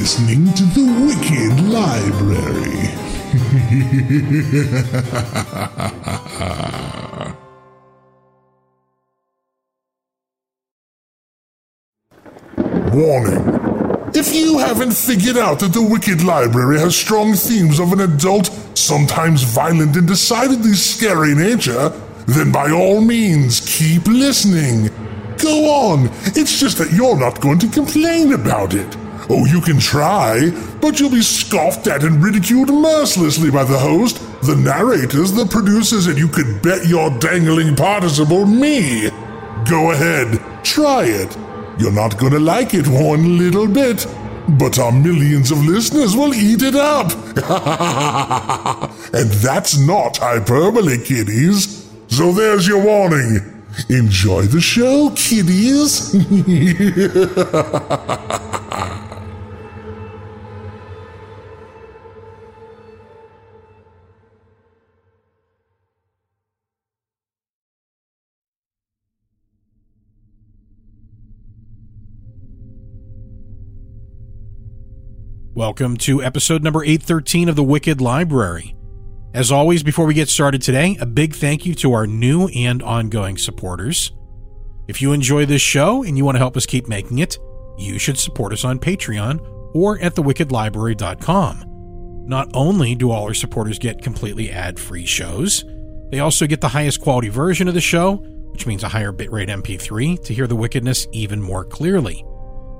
Listening to the Wicked Library. Warning. If you haven't figured out that the Wicked Library has strong themes of an adult, sometimes violent and decidedly scary nature, then by all means keep listening. Go on, it's just that you're not going to complain about it. Oh, you can try, but you'll be scoffed at and ridiculed mercilessly by the host, the narrators, the producers, and you could bet your dangling participle me. Go ahead, try it. You're not gonna like it one little bit, but our millions of listeners will eat it up. and that's not hyperbole, kiddies. So there's your warning. Enjoy the show, kiddies. Welcome to episode number 813 of the Wicked Library. As always, before we get started today, a big thank you to our new and ongoing supporters. If you enjoy this show and you want to help us keep making it, you should support us on Patreon or at thewickedlibrary.com. Not only do all our supporters get completely ad free shows, they also get the highest quality version of the show, which means a higher bitrate MP3 to hear the wickedness even more clearly.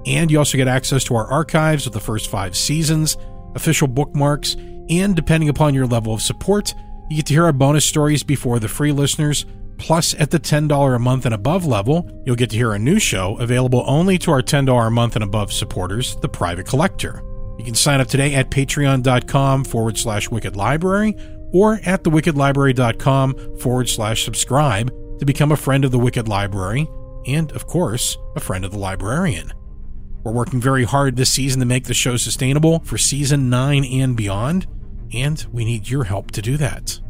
And you also get access to our archives of the first five seasons, official bookmarks, and depending upon your level of support, you get to hear our bonus stories before the free listeners. Plus, at the $10 a month and above level, you'll get to hear a new show available only to our $10 a month and above supporters, The Private Collector. You can sign up today at patreon.com forward slash wicked library or at thewickedlibrary.com forward slash subscribe to become a friend of the Wicked Library and, of course, a friend of the librarian. We're working very hard this season to make the show sustainable for season 9 and beyond, and we need your help to do that.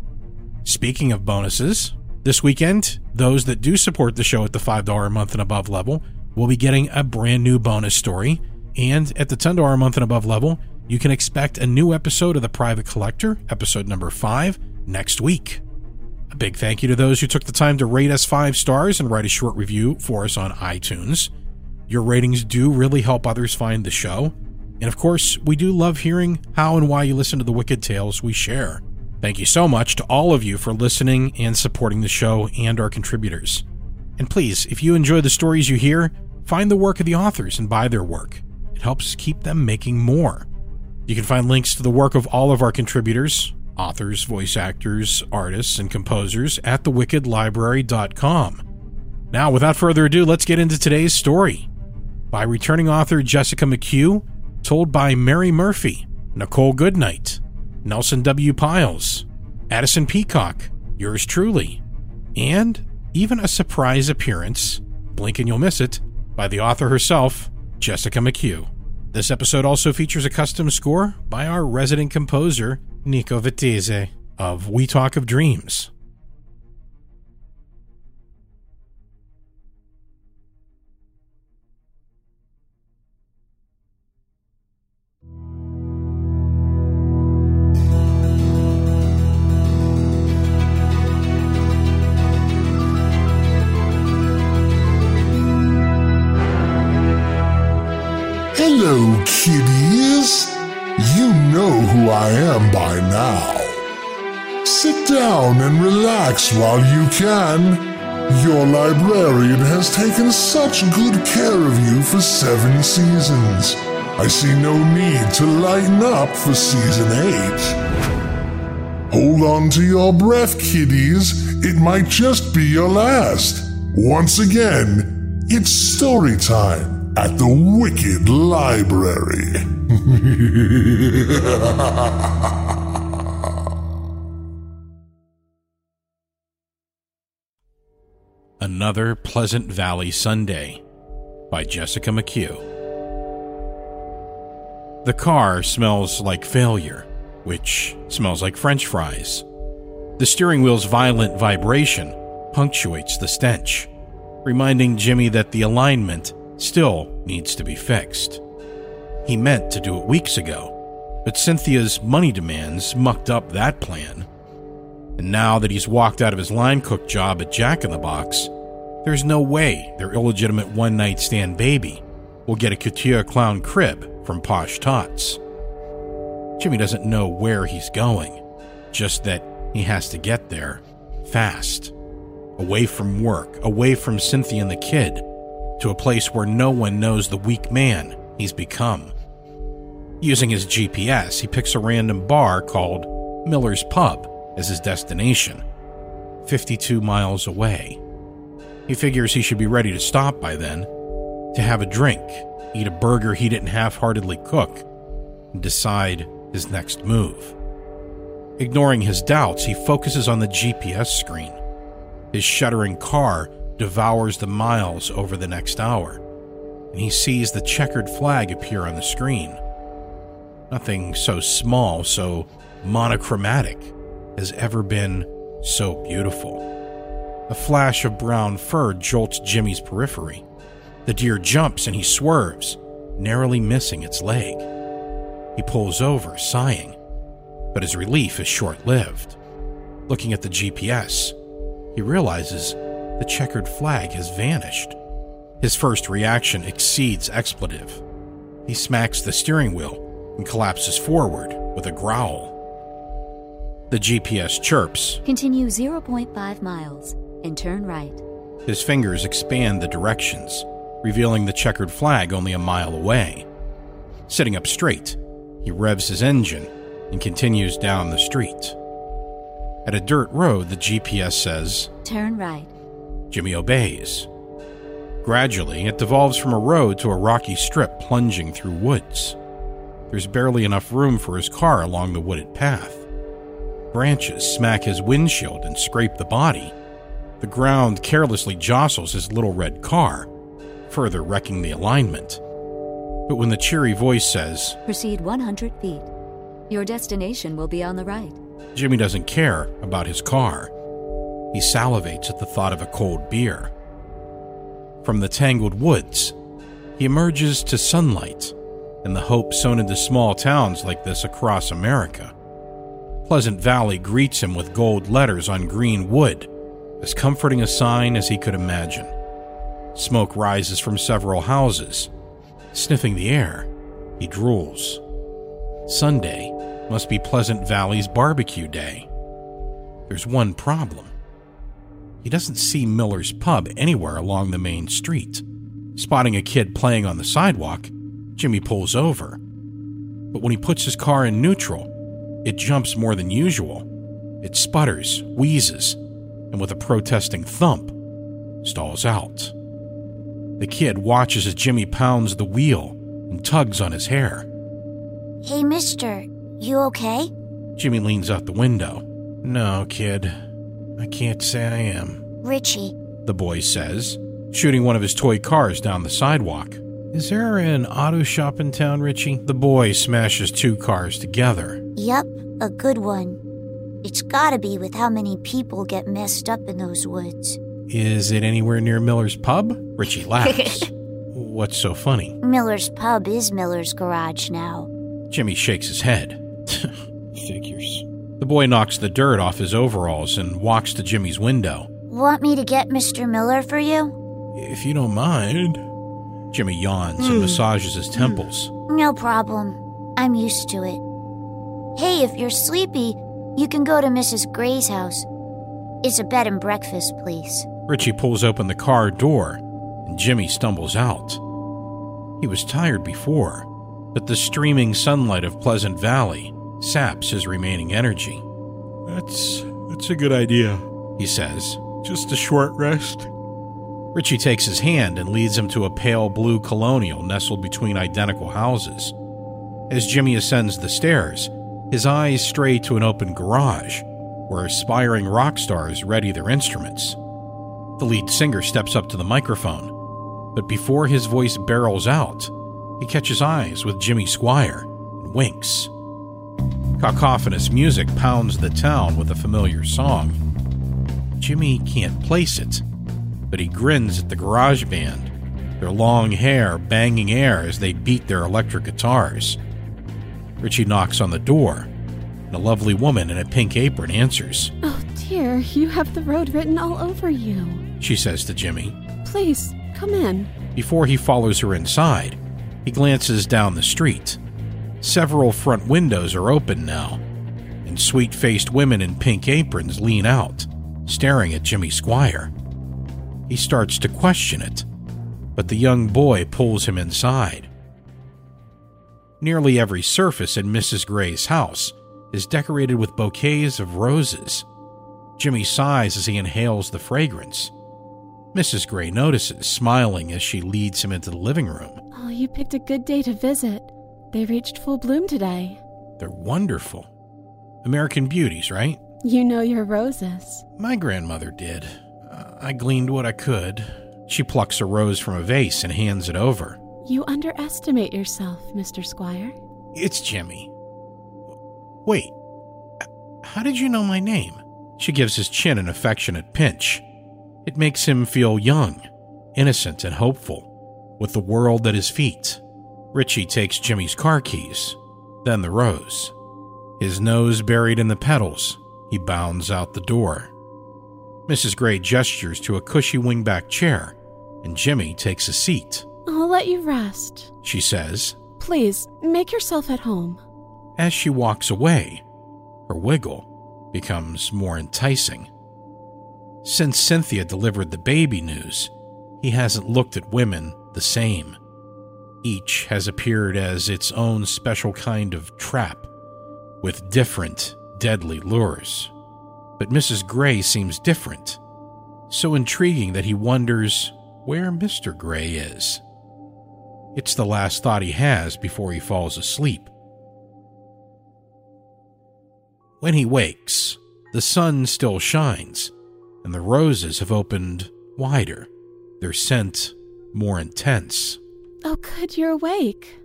Speaking of bonuses, this weekend, those that do support the show at the $5 a month and above level will be getting a brand new bonus story, and at the $10 a month and above level, you can expect a new episode of The Private Collector, episode number 5, next week. A big thank you to those who took the time to rate us 5 stars and write a short review for us on iTunes. Your ratings do really help others find the show. And of course, we do love hearing how and why you listen to the wicked tales we share. Thank you so much to all of you for listening and supporting the show and our contributors. And please, if you enjoy the stories you hear, find the work of the authors and buy their work. It helps keep them making more. You can find links to the work of all of our contributors, authors, voice actors, artists, and composers at thewickedlibrary.com. Now, without further ado, let's get into today's story by returning author Jessica McHugh, told by Mary Murphy, Nicole Goodnight, Nelson W. Pyles, Addison Peacock, yours truly, and even a surprise appearance, blink and you'll miss it, by the author herself, Jessica McHugh. This episode also features a custom score by our resident composer, Nico Vettese, of We Talk of Dreams. Kiddies. You know who I am by now. Sit down and relax while you can. Your librarian has taken such good care of you for seven seasons. I see no need to lighten up for season eight. Hold on to your breath, kiddies. It might just be your last. Once again, it's story time at the Wicked Library. Another Pleasant Valley Sunday by Jessica McHugh. The car smells like failure, which smells like french fries. The steering wheel's violent vibration punctuates the stench, reminding Jimmy that the alignment still needs to be fixed. He meant to do it weeks ago, but Cynthia's money demands mucked up that plan. And now that he's walked out of his line cook job at Jack in the Box, there's no way their illegitimate one night stand baby will get a couture clown crib from Posh Tots. Jimmy doesn't know where he's going, just that he has to get there fast. Away from work, away from Cynthia and the kid, to a place where no one knows the weak man he's become. Using his GPS, he picks a random bar called Miller's Pub as his destination, 52 miles away. He figures he should be ready to stop by then, to have a drink, eat a burger he didn't half heartedly cook, and decide his next move. Ignoring his doubts, he focuses on the GPS screen. His shuddering car devours the miles over the next hour, and he sees the checkered flag appear on the screen. Nothing so small, so monochromatic, has ever been so beautiful. A flash of brown fur jolts Jimmy's periphery. The deer jumps and he swerves, narrowly missing its leg. He pulls over, sighing, but his relief is short lived. Looking at the GPS, he realizes the checkered flag has vanished. His first reaction exceeds expletive. He smacks the steering wheel and collapses forward with a growl. The GPS chirps. Continue 0.5 miles and turn right. His fingers expand the directions, revealing the checkered flag only a mile away. Sitting up straight, he revs his engine and continues down the street. At a dirt road, the GPS says, Turn right. Jimmy obeys. Gradually, it devolves from a road to a rocky strip plunging through woods. There's barely enough room for his car along the wooded path. Branches smack his windshield and scrape the body. The ground carelessly jostles his little red car, further wrecking the alignment. But when the cheery voice says, Proceed 100 feet. Your destination will be on the right. Jimmy doesn't care about his car. He salivates at the thought of a cold beer. From the tangled woods, he emerges to sunlight and the hope sown into small towns like this across America. Pleasant Valley greets him with gold letters on green wood, as comforting a sign as he could imagine. Smoke rises from several houses. Sniffing the air, he drools. Sunday must be Pleasant Valley's barbecue day. There's one problem. He doesn't see Miller's pub anywhere along the main street. Spotting a kid playing on the sidewalk, Jimmy pulls over. But when he puts his car in neutral, it jumps more than usual. It sputters, wheezes, and with a protesting thump, stalls out. The kid watches as Jimmy pounds the wheel and tugs on his hair. Hey, mister, you okay? Jimmy leans out the window. No, kid. I can't say I am, Richie, the boy says, shooting one of his toy cars down the sidewalk. Is there an auto shop in town, Richie? The boy smashes two cars together. Yup, a good one. It's gotta be with how many people get messed up in those woods. Is it anywhere near Miller's pub? Richie laughs. What's so funny? Miller's pub is Miller's garage now. Jimmy shakes his head. Figures. The boy knocks the dirt off his overalls and walks to Jimmy's window. Want me to get Mr. Miller for you? If you don't mind. Jimmy yawns and hmm. massages his temples. Hmm. No problem. I'm used to it. Hey, if you're sleepy, you can go to Mrs. Gray's house. It's a bed and breakfast place. Richie pulls open the car door, and Jimmy stumbles out. He was tired before, but the streaming sunlight of Pleasant Valley saps his remaining energy. That's that's a good idea. He says. Just a short rest. Richie takes his hand and leads him to a pale blue colonial nestled between identical houses. As Jimmy ascends the stairs, his eyes stray to an open garage where aspiring rock stars ready their instruments. The lead singer steps up to the microphone, but before his voice barrels out, he catches eyes with Jimmy Squire and winks. Cacophonous music pounds the town with a familiar song. Jimmy can't place it, but he grins at the garage band, their long hair banging air as they beat their electric guitars. Richie knocks on the door, and a lovely woman in a pink apron answers. Oh dear, you have the road written all over you. She says to Jimmy. Please, come in. Before he follows her inside, he glances down the street. Several front windows are open now, and sweet faced women in pink aprons lean out, staring at Jimmy Squire. He starts to question it, but the young boy pulls him inside. Nearly every surface in Mrs. Gray's house is decorated with bouquets of roses. Jimmy sighs as he inhales the fragrance. Mrs. Gray notices, smiling as she leads him into the living room. Oh, you picked a good day to visit. They reached full bloom today. They're wonderful. American beauties, right? You know your roses. My grandmother did. Uh, I gleaned what I could. She plucks a rose from a vase and hands it over. You underestimate yourself, Mr. Squire. It's Jimmy. Wait, how did you know my name? She gives his chin an affectionate pinch. It makes him feel young, innocent, and hopeful, with the world at his feet. Richie takes Jimmy's car keys, then the rose. His nose buried in the petals, he bounds out the door. Mrs. Gray gestures to a cushy wingback chair, and Jimmy takes a seat. I'll let you rest. She says. Please, make yourself at home. As she walks away, her wiggle becomes more enticing. Since Cynthia delivered the baby news, he hasn't looked at women the same. Each has appeared as its own special kind of trap, with different, deadly lures. But Mrs. Gray seems different, so intriguing that he wonders where Mr. Gray is. It's the last thought he has before he falls asleep. When he wakes, the sun still shines, and the roses have opened wider, their scent more intense. Oh, good, you're awake.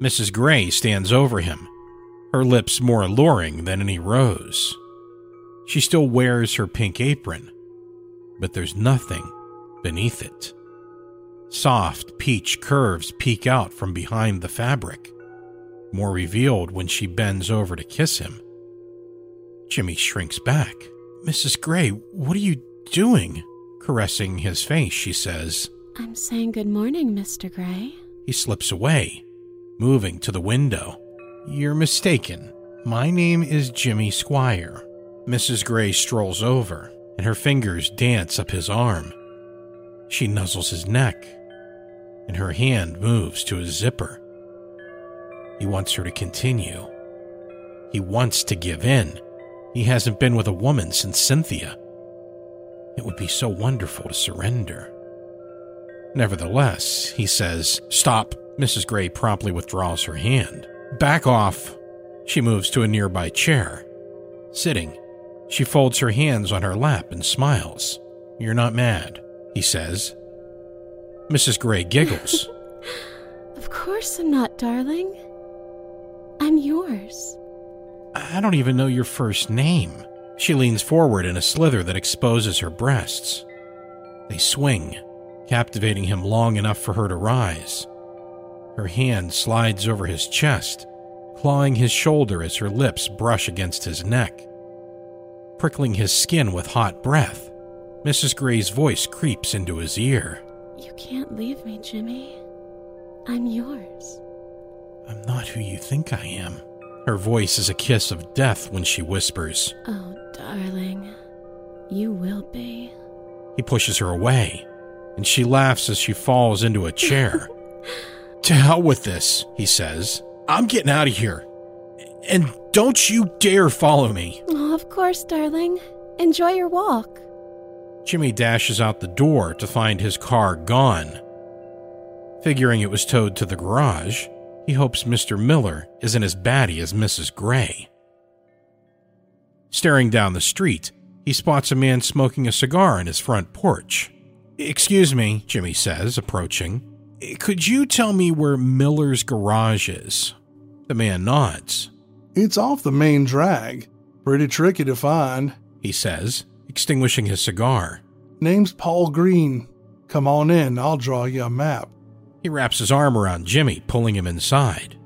Mrs. Gray stands over him, her lips more alluring than any rose. She still wears her pink apron, but there's nothing beneath it. Soft peach curves peek out from behind the fabric, more revealed when she bends over to kiss him. Jimmy shrinks back. Mrs. Gray, what are you doing? Caressing his face, she says. I'm saying good morning, Mr. Gray. He slips away, moving to the window. You're mistaken. My name is Jimmy Squire. Mrs. Gray strolls over, and her fingers dance up his arm. She nuzzles his neck, and her hand moves to his zipper. He wants her to continue. He wants to give in. He hasn't been with a woman since Cynthia. It would be so wonderful to surrender. Nevertheless, he says, Stop. Mrs. Gray promptly withdraws her hand. Back off. She moves to a nearby chair. Sitting, she folds her hands on her lap and smiles. You're not mad, he says. Mrs. Gray giggles. of course I'm not, darling. I'm yours. I don't even know your first name. She leans forward in a slither that exposes her breasts. They swing, captivating him long enough for her to rise. Her hand slides over his chest, clawing his shoulder as her lips brush against his neck. Prickling his skin with hot breath, Mrs. Gray's voice creeps into his ear. You can't leave me, Jimmy. I'm yours. I'm not who you think I am. Her voice is a kiss of death when she whispers, Oh, darling, you will be. He pushes her away, and she laughs as she falls into a chair. to hell with this, he says. I'm getting out of here. And don't you dare follow me. Oh, of course, darling. Enjoy your walk. Jimmy dashes out the door to find his car gone. Figuring it was towed to the garage, he hopes Mr. Miller isn't as batty as Mrs. Gray. Staring down the street, he spots a man smoking a cigar on his front porch. Excuse me, Jimmy says, approaching. Could you tell me where Miller's garage is? The man nods. It's off the main drag. Pretty tricky to find. He says, extinguishing his cigar. Name's Paul Green. Come on in, I'll draw you a map. He wraps his arm around Jimmy, pulling him inside.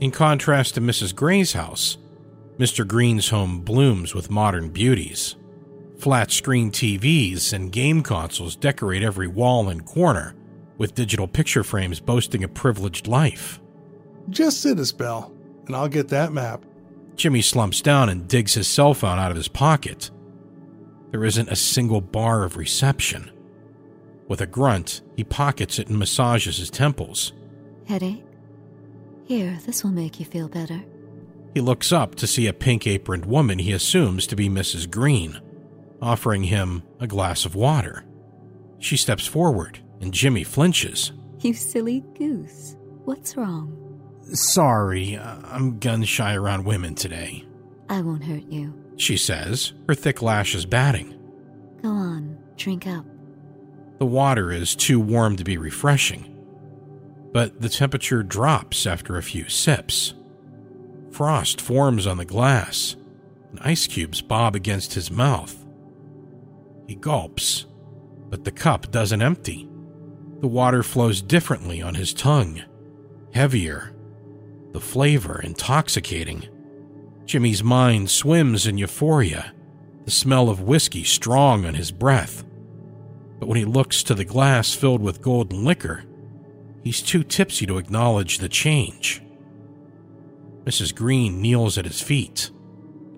In contrast to Mrs. Gray's house, Mr. Green's home blooms with modern beauties. Flat screen TVs and game consoles decorate every wall and corner, with digital picture frames boasting a privileged life. Just sit a spell, and I'll get that map. Jimmy slumps down and digs his cell phone out of his pocket. There isn't a single bar of reception. With a grunt, he pockets it and massages his temples. Headache? Here, this will make you feel better. He looks up to see a pink aproned woman he assumes to be Mrs. Green, offering him a glass of water. She steps forward, and Jimmy flinches. You silly goose. What's wrong? Sorry, uh, I'm gun shy around women today, I won't hurt you. she says, her thick lashes batting. Go on, drink up. The water is too warm to be refreshing, but the temperature drops after a few sips. Frost forms on the glass, and ice cubes bob against his mouth. He gulps, but the cup doesn't empty. The water flows differently on his tongue, heavier, the flavor intoxicating. Jimmy's mind swims in euphoria, the smell of whiskey strong on his breath. But when he looks to the glass filled with golden liquor, he's too tipsy to acknowledge the change. Mrs. Green kneels at his feet.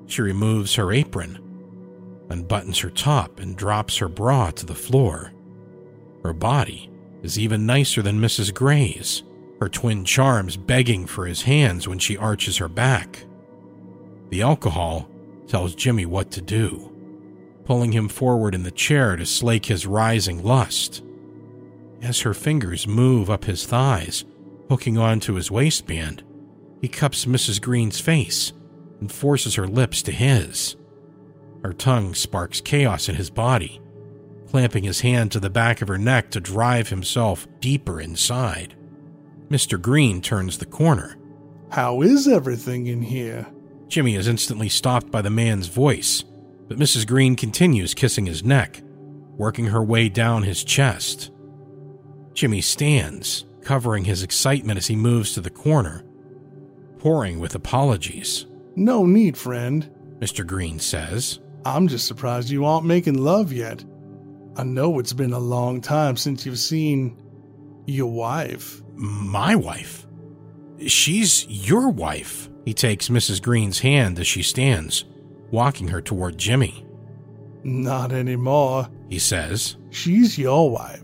She removes her apron, unbuttons her top, and drops her bra to the floor. Her body is even nicer than Mrs. Gray's, her twin charms begging for his hands when she arches her back. The alcohol tells Jimmy what to do, pulling him forward in the chair to slake his rising lust. As her fingers move up his thighs, hooking onto his waistband, he cups Mrs. Green's face and forces her lips to his. Her tongue sparks chaos in his body, clamping his hand to the back of her neck to drive himself deeper inside. Mr. Green turns the corner. How is everything in here? Jimmy is instantly stopped by the man's voice, but Mrs. Green continues kissing his neck, working her way down his chest. Jimmy stands, covering his excitement as he moves to the corner, pouring with apologies. No need, friend. Mr. Green says. I'm just surprised you aren't making love yet. I know it's been a long time since you've seen your wife. My wife? She's your wife. He takes Mrs. Green's hand as she stands, walking her toward Jimmy. Not anymore. He says. She's your wife.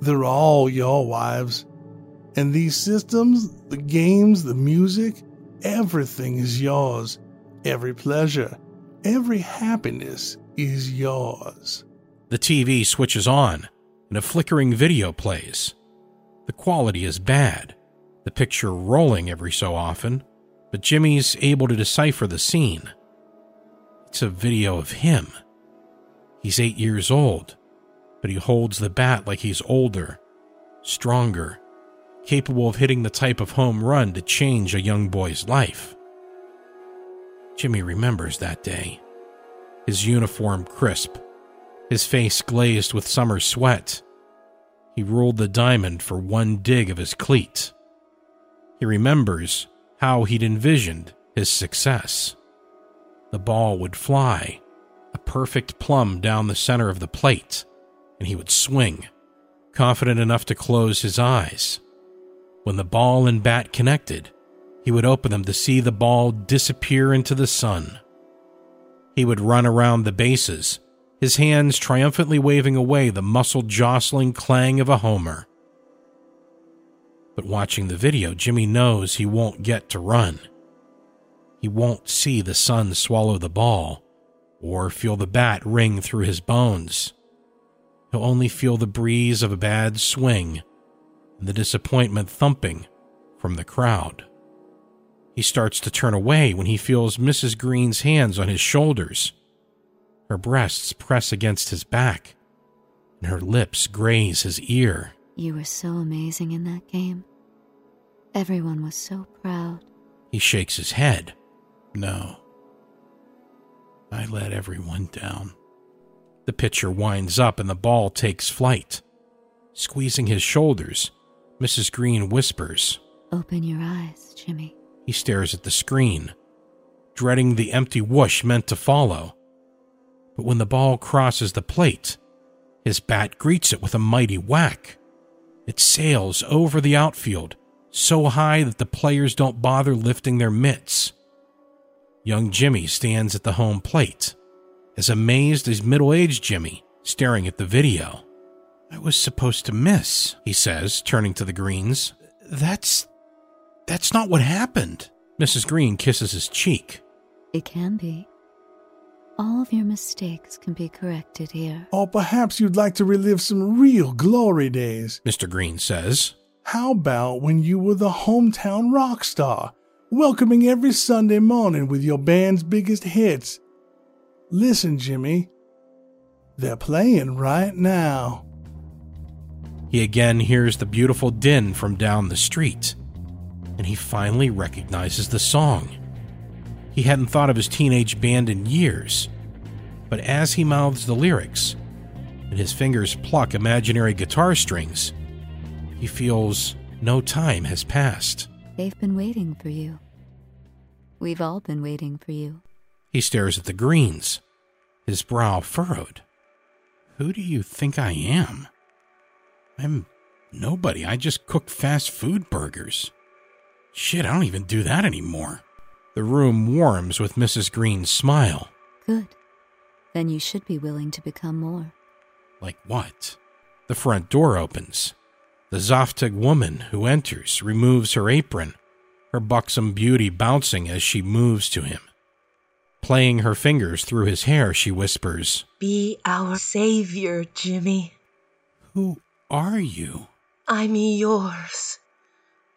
They're all your wives. And these systems, the games, the music, everything is yours. Every pleasure, every happiness is yours. The TV switches on, and a flickering video plays. The quality is bad, the picture rolling every so often, but Jimmy's able to decipher the scene. It's a video of him. He's eight years old, but he holds the bat like he's older, stronger, capable of hitting the type of home run to change a young boy's life. Jimmy remembers that day. His uniform crisp, his face glazed with summer sweat. He ruled the diamond for one dig of his cleat. He remembers how he'd envisioned his success. The ball would fly, a perfect plumb down the center of the plate, and he would swing, confident enough to close his eyes. When the ball and bat connected, he would open them to see the ball disappear into the sun. He would run around the bases, his hands triumphantly waving away the muscle jostling clang of a homer. But watching the video, Jimmy knows he won't get to run. He won't see the sun swallow the ball or feel the bat ring through his bones. He'll only feel the breeze of a bad swing and the disappointment thumping from the crowd. He starts to turn away when he feels Mrs. Green's hands on his shoulders. Her breasts press against his back, and her lips graze his ear. You were so amazing in that game. Everyone was so proud. He shakes his head. No. I let everyone down. The pitcher winds up and the ball takes flight. Squeezing his shoulders, Mrs. Green whispers. Open your eyes, Jimmy. He stares at the screen, dreading the empty whoosh meant to follow. But when the ball crosses the plate, his bat greets it with a mighty whack. It sails over the outfield, so high that the players don't bother lifting their mitts. Young Jimmy stands at the home plate, as amazed as middle aged Jimmy, staring at the video. I was supposed to miss, he says, turning to the greens. That's. That's not what happened. Mrs. Green kisses his cheek. It can be. All of your mistakes can be corrected here. Or perhaps you'd like to relive some real glory days. Mr. Green says. How about when you were the hometown rock star, welcoming every Sunday morning with your band's biggest hits? Listen, Jimmy, they're playing right now. He again hears the beautiful din from down the street, and he finally recognizes the song. He hadn't thought of his teenage band in years, but as he mouths the lyrics and his fingers pluck imaginary guitar strings, he feels no time has passed. They've been waiting for you. We've all been waiting for you. He stares at the greens, his brow furrowed. Who do you think I am? I'm nobody. I just cook fast food burgers. Shit, I don't even do that anymore. The room warms with Mrs. Green's smile. Good. Then you should be willing to become more. Like what? The front door opens. The Zoftig woman who enters removes her apron, her buxom beauty bouncing as she moves to him. Playing her fingers through his hair, she whispers, Be our savior, Jimmy. Who are you? I'm yours.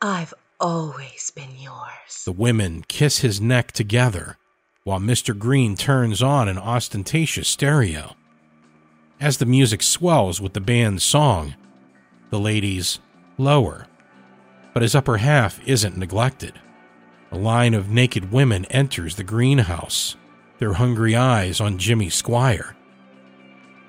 I've always been yours. The women kiss his neck together while Mr. Green turns on an ostentatious stereo. As the music swells with the band's song, the ladies lower, but his upper half isn't neglected. A line of naked women enters the greenhouse, their hungry eyes on Jimmy Squire.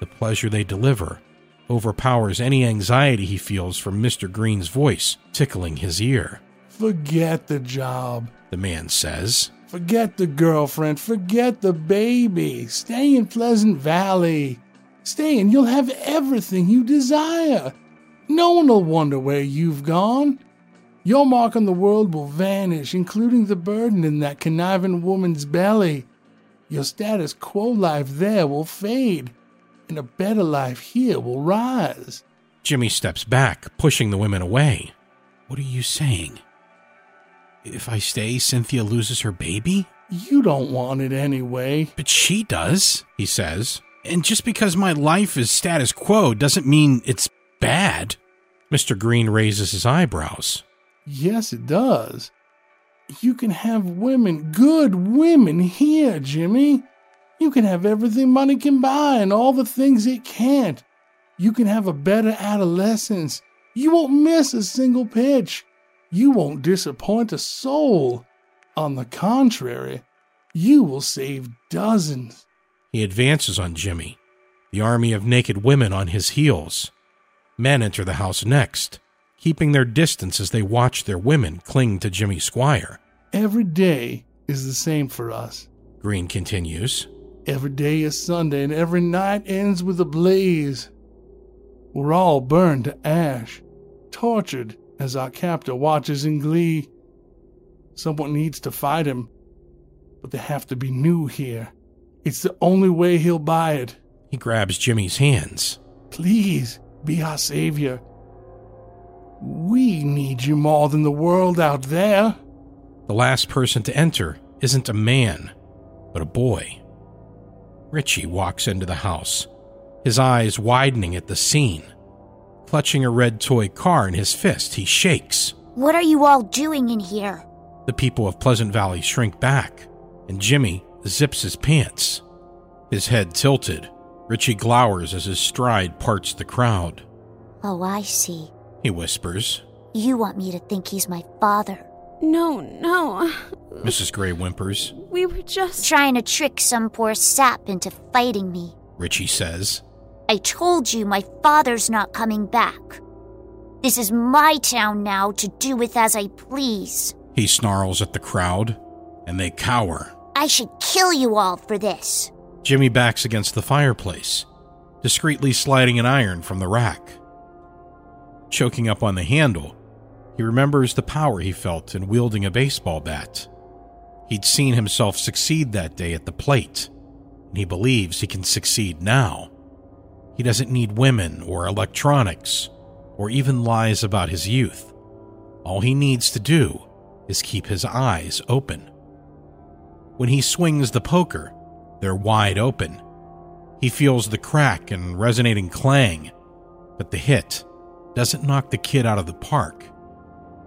The pleasure they deliver overpowers any anxiety he feels from Mr. Green's voice tickling his ear. Forget the job. The man says. Forget the girlfriend. Forget the baby. Stay in Pleasant Valley. Stay and you'll have everything you desire. No one will wonder where you've gone. Your mark on the world will vanish, including the burden in that conniving woman's belly. Your status quo life there will fade, and a better life here will rise. Jimmy steps back, pushing the women away. What are you saying? If I stay, Cynthia loses her baby? You don't want it anyway. But she does, he says. And just because my life is status quo doesn't mean it's bad. Mr. Green raises his eyebrows. Yes, it does. You can have women, good women here, Jimmy. You can have everything money can buy and all the things it can't. You can have a better adolescence. You won't miss a single pitch. You won't disappoint a soul. On the contrary, you will save dozens. He advances on Jimmy, the army of naked women on his heels. Men enter the house next, keeping their distance as they watch their women cling to Jimmy Squire. Every day is the same for us. Green continues. Every day is Sunday, and every night ends with a blaze. We're all burned to ash, tortured as our captor watches in glee. Someone needs to fight him, but they have to be new here. It's the only way he'll buy it. He grabs Jimmy's hands. Please be our savior. We need you more than the world out there. The last person to enter isn't a man, but a boy. Richie walks into the house, his eyes widening at the scene. Clutching a red toy car in his fist, he shakes. What are you all doing in here? The people of Pleasant Valley shrink back, and Jimmy zips his pants. His head tilted, Richie glowers as his stride parts the crowd. Oh, I see. He whispers. You want me to think he's my father. No, no. Mrs. Gray whimpers. We were just. Trying to trick some poor sap into fighting me. Richie says. I told you my father's not coming back. This is my town now to do with as I please. He snarls at the crowd, and they cower. I should kill you all for this. Jimmy backs against the fireplace, discreetly sliding an iron from the rack. Choking up on the handle, he remembers the power he felt in wielding a baseball bat. He'd seen himself succeed that day at the plate, and he believes he can succeed now. He doesn't need women or electronics or even lies about his youth. All he needs to do is keep his eyes open. When he swings the poker, they're wide open. He feels the crack and resonating clang, but the hit doesn't knock the kid out of the park.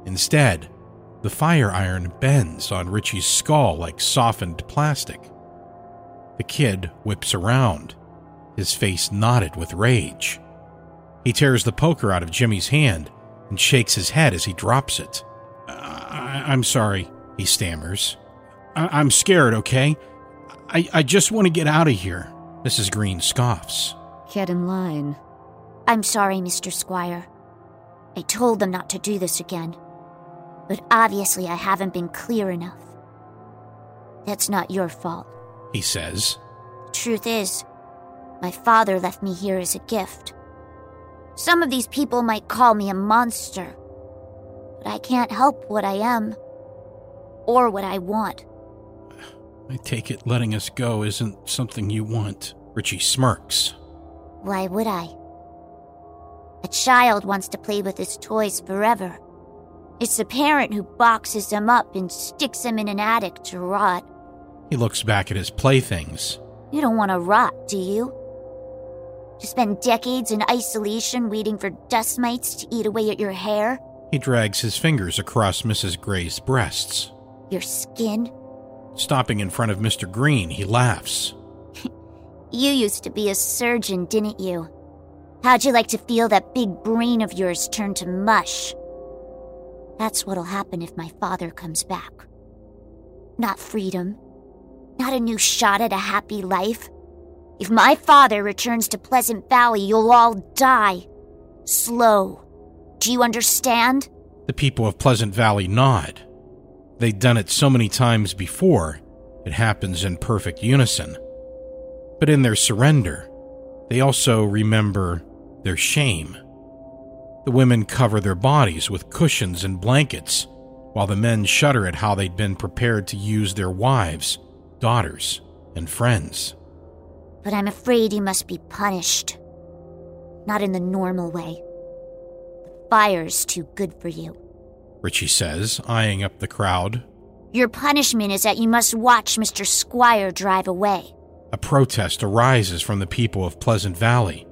Instead, the fire iron bends on Richie's skull like softened plastic. The kid whips around, his face knotted with rage. He tears the poker out of Jimmy's hand and shakes his head as he drops it. I- am sorry, he stammers. I- I'm scared, okay? I, I just want to get out of here. Mrs. Green scoffs. Get in line. I'm sorry, Mr. Squire. I told them not to do this again. But obviously, I haven't been clear enough. That's not your fault. He says. Truth is, my father left me here as a gift. Some of these people might call me a monster, but I can't help what I am or what I want. I take it letting us go isn't something you want. Richie smirks. Why would I? A child wants to play with his toys forever. It's the parent who boxes them up and sticks them in an attic to rot. He looks back at his playthings. You don't want to rot, do you? To spend decades in isolation waiting for dust mites to eat away at your hair? He drags his fingers across Mrs. Gray's breasts. Your skin? Stopping in front of Mr. Green, he laughs. you used to be a surgeon, didn't you? How'd you like to feel that big brain of yours turn to mush? That's what'll happen if my father comes back. Not freedom. Not a new shot at a happy life. If my father returns to Pleasant Valley, you'll all die. Slow. Do you understand? The people of Pleasant Valley nod. They'd done it so many times before, it happens in perfect unison. But in their surrender, they also remember their shame. The women cover their bodies with cushions and blankets, while the men shudder at how they'd been prepared to use their wives, daughters, and friends. But I'm afraid you must be punished. Not in the normal way. The fire's too good for you. Richie says, eyeing up the crowd. Your punishment is that you must watch Mr. Squire drive away. A protest arises from the people of Pleasant Valley,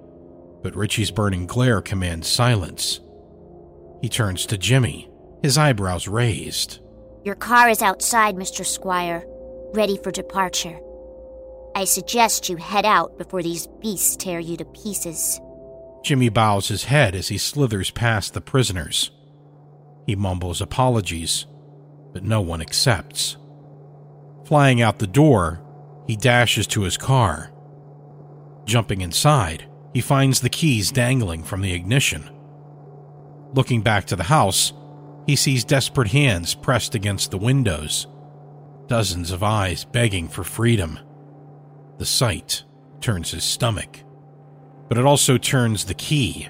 but Richie's burning glare commands silence. He turns to Jimmy, his eyebrows raised. Your car is outside, Mr. Squire, ready for departure. I suggest you head out before these beasts tear you to pieces. Jimmy bows his head as he slithers past the prisoners. He mumbles apologies, but no one accepts. Flying out the door, he dashes to his car. Jumping inside, he finds the keys dangling from the ignition. Looking back to the house, he sees desperate hands pressed against the windows, dozens of eyes begging for freedom. The sight turns his stomach, but it also turns the key.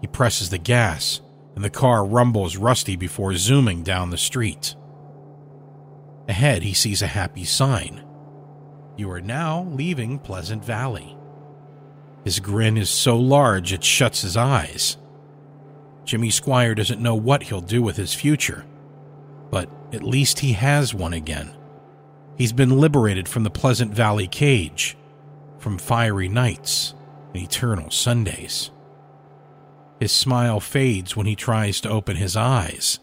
He presses the gas and the car rumbles rusty before zooming down the street. Ahead, he sees a happy sign. You are now leaving Pleasant Valley. His grin is so large it shuts his eyes. Jimmy Squire doesn't know what he'll do with his future, but at least he has one again. He's been liberated from the Pleasant Valley cage, from fiery nights and eternal Sundays. His smile fades when he tries to open his eyes.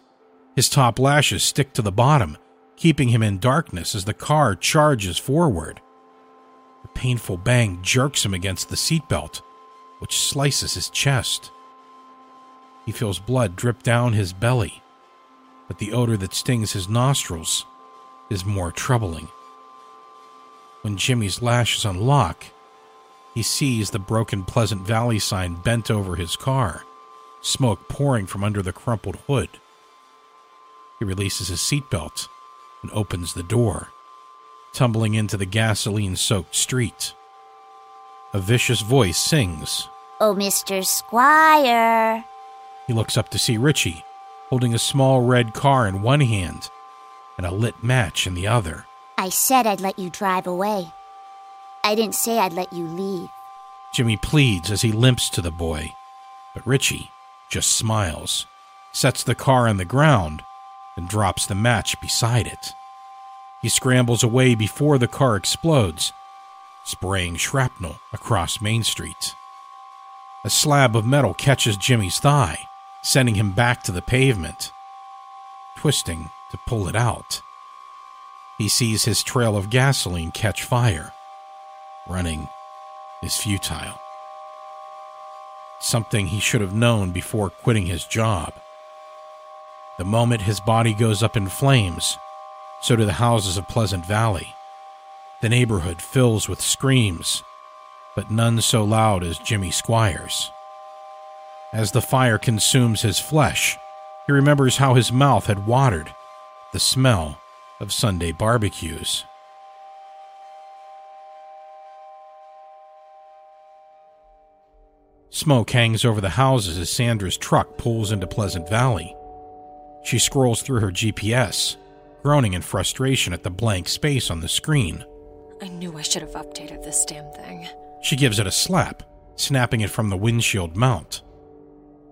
His top lashes stick to the bottom, keeping him in darkness as the car charges forward. A painful bang jerks him against the seatbelt, which slices his chest. He feels blood drip down his belly, but the odor that stings his nostrils is more troubling. When Jimmy's lashes unlock, he sees the broken Pleasant Valley sign bent over his car, smoke pouring from under the crumpled hood. He releases his seatbelt and opens the door, tumbling into the gasoline soaked street. A vicious voice sings. Oh, Mr. Squire. He looks up to see Richie, holding a small red car in one hand and a lit match in the other. I said I'd let you drive away. I didn't say I'd let you leave. Jimmy pleads as he limps to the boy, but Richie just smiles, sets the car on the ground, and drops the match beside it. He scrambles away before the car explodes, spraying shrapnel across Main Street. A slab of metal catches Jimmy's thigh, sending him back to the pavement. Twisting to pull it out, he sees his trail of gasoline catch fire. Running is futile. Something he should have known before quitting his job. The moment his body goes up in flames, so do the houses of Pleasant Valley. The neighborhood fills with screams, but none so loud as Jimmy Squire's. As the fire consumes his flesh, he remembers how his mouth had watered, the smell of Sunday barbecues. Smoke hangs over the houses as Sandra's truck pulls into Pleasant Valley. She scrolls through her GPS, groaning in frustration at the blank space on the screen. I knew I should have updated this damn thing. She gives it a slap, snapping it from the windshield mount.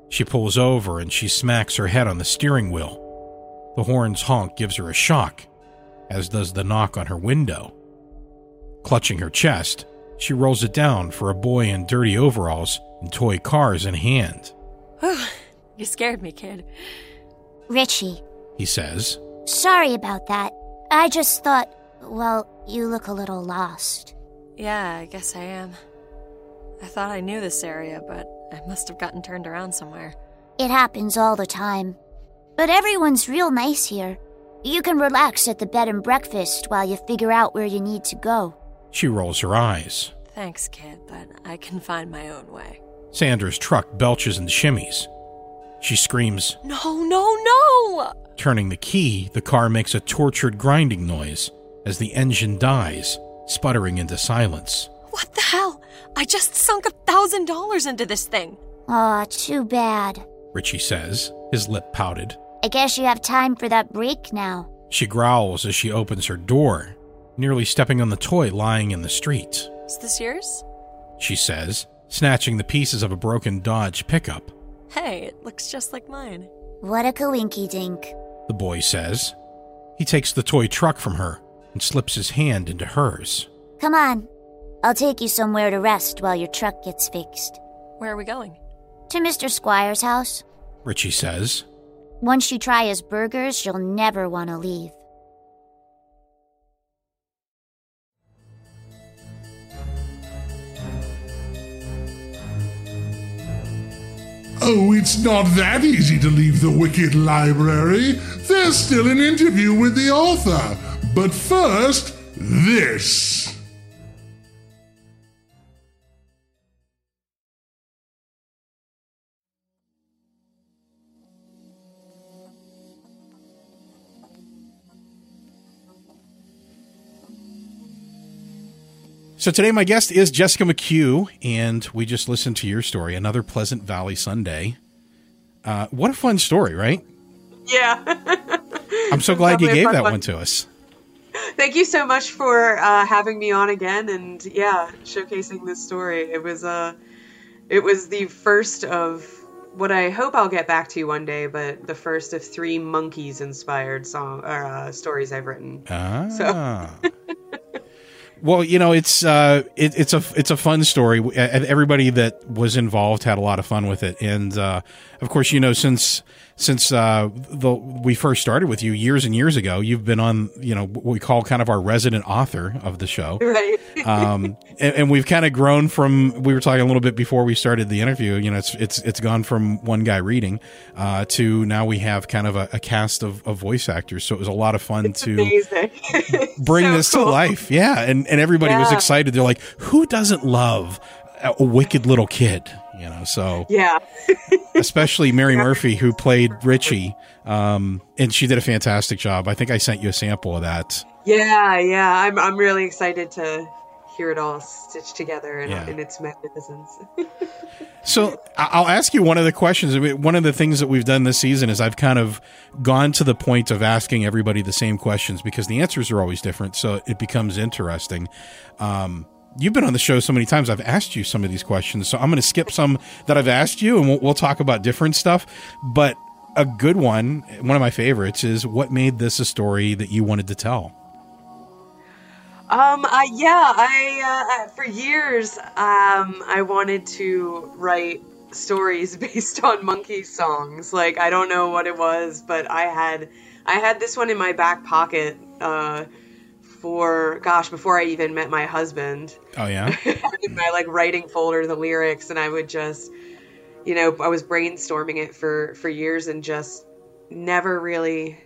She pulls over and she smacks her head on the steering wheel. The horn's honk gives her a shock, as does the knock on her window. Clutching her chest, she rolls it down for a boy in dirty overalls and toy cars in hand. you scared me, kid. Richie, He says, sorry about that. I just thought, well, you look a little lost. Yeah, I guess I am. I thought I knew this area, but I must have gotten turned around somewhere. It happens all the time. But everyone's real nice here. You can relax at the bed and breakfast while you figure out where you need to go. She rolls her eyes. Thanks, kid, but I can find my own way. Sandra's truck belches and shimmies. She screams, No, no, no! Turning the key, the car makes a tortured grinding noise as the engine dies, sputtering into silence. What the hell? I just sunk a thousand dollars into this thing. Aw, too bad. Richie says, his lip pouted. I guess you have time for that break now. She growls as she opens her door, nearly stepping on the toy lying in the street. Is this yours? She says, snatching the pieces of a broken Dodge pickup. Hey, it looks just like mine. What a coinky dink. The boy says. He takes the toy truck from her and slips his hand into hers. Come on. I'll take you somewhere to rest while your truck gets fixed. Where are we going? To Mr. Squire's house. Richie says. Once you try his burgers, you'll never want to leave. Oh, it's not that easy to leave the Wicked Library. There's still an interview with the author. But first, this. So today, my guest is Jessica McHugh, and we just listened to your story, another Pleasant Valley Sunday. Uh, what a fun story, right? Yeah. I'm so glad you gave that one. one to us. Thank you so much for uh, having me on again, and yeah, showcasing this story. It was uh, it was the first of what I hope I'll get back to you one day, but the first of three Monkees inspired song or uh, stories I've written. Ah. well, you know, it's uh, it, it's a it's a fun story. Everybody that was involved had a lot of fun with it, and uh, of course, you know, since since uh, the we first started with you years and years ago. You've been on, you know, what we call kind of our resident author of the show, right? um, and, and, we've kind of grown from. We were talking a little bit before we started the interview. You know, it's it's it's gone from one guy reading uh, to now we have kind of a, a cast of, of, voice actors. So it was a lot of fun it's to bring so this cool. to life. Yeah, and and everybody yeah. was excited. They're like, who doesn't love a wicked little kid? you know. So yeah, especially Mary Murphy who played Richie, um, and she did a fantastic job. I think I sent you a sample of that. Yeah, yeah, I'm I'm really excited to hear it all stitched together in, Yeah. in its magnificence. So I'll ask you one of the questions. One of the things that we've done this season is I've kind of gone to the point of asking everybody the same questions because the answers are always different. So it becomes interesting. Um, you've been on the show so many times. I've asked you some of these questions, so I'm going to skip some that I've asked you, and we'll, we'll talk about different stuff. But a good one, one of my favorites, is what made this a story that you wanted to tell. Um, I, yeah, I, uh, for years, um, I wanted to write stories based on monkey songs. Like, I don't know what it was, but I had, I had this one in my back pocket, uh, for, gosh, before I even met my husband. Oh yeah, in my, like, writing folder, the lyrics, and I would just, you know, I was brainstorming it for, for years and just never really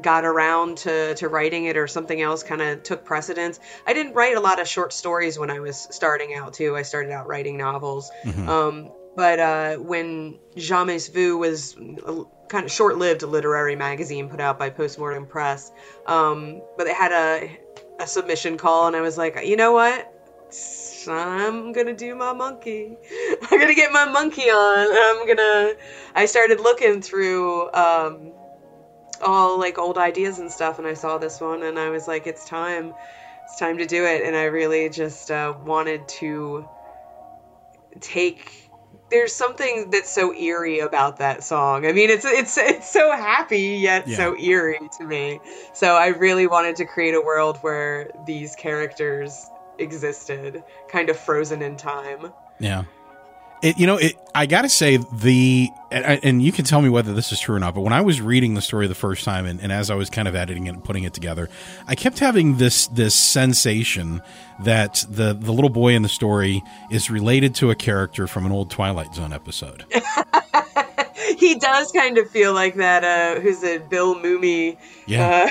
got around to, to writing it or something else kind of took precedence. I didn't write a lot of short stories when I was starting out too. I started out writing novels. Mhm. Um, but uh, when Jamais Vu was a kind of short-lived literary magazine put out by Postmortem Press, um, but they had a, a submission call, and I was like, you know what? I'm gonna do my monkey. I'm gonna get my monkey on. I'm gonna. I started looking through um, all like old ideas and stuff, and I saw this one, and I was like, it's time. It's time to do it. And I really just uh, wanted to take. There's something that's so eerie about that song. I mean, it's it's it's so happy yet Yeah. so eerie to me. So I really wanted to create a world where these characters existed, kind of frozen in time. Yeah. It, you know, it, I got to say the, and, and you can tell me whether this is true or not, but when I was reading the story the first time and, and as I was kind of editing it and putting it together, I kept having this, this sensation that the, the little boy in the story is related to a character from an old Twilight Zone episode. he does kind of feel like that. Uh, who's it? Bill Mumy, Yeah.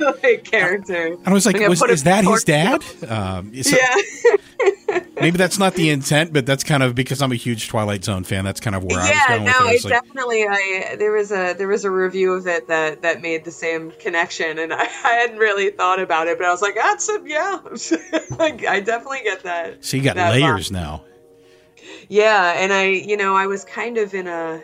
uh, like character. And I was like, was, is that his dad? Um, so- yeah. maybe that's not the intent, but that's kind of because I'm a huge Twilight Zone fan. That's kind of where I was yeah, going with no, it. I it was like, definitely. I there was a there was a review of it that that made the same connection, and I, I hadn't really thought about it, but I was like, that's a, yeah, like, I definitely get that. so you got layers vibe. now. Yeah, and I, you know, I was kind of in a.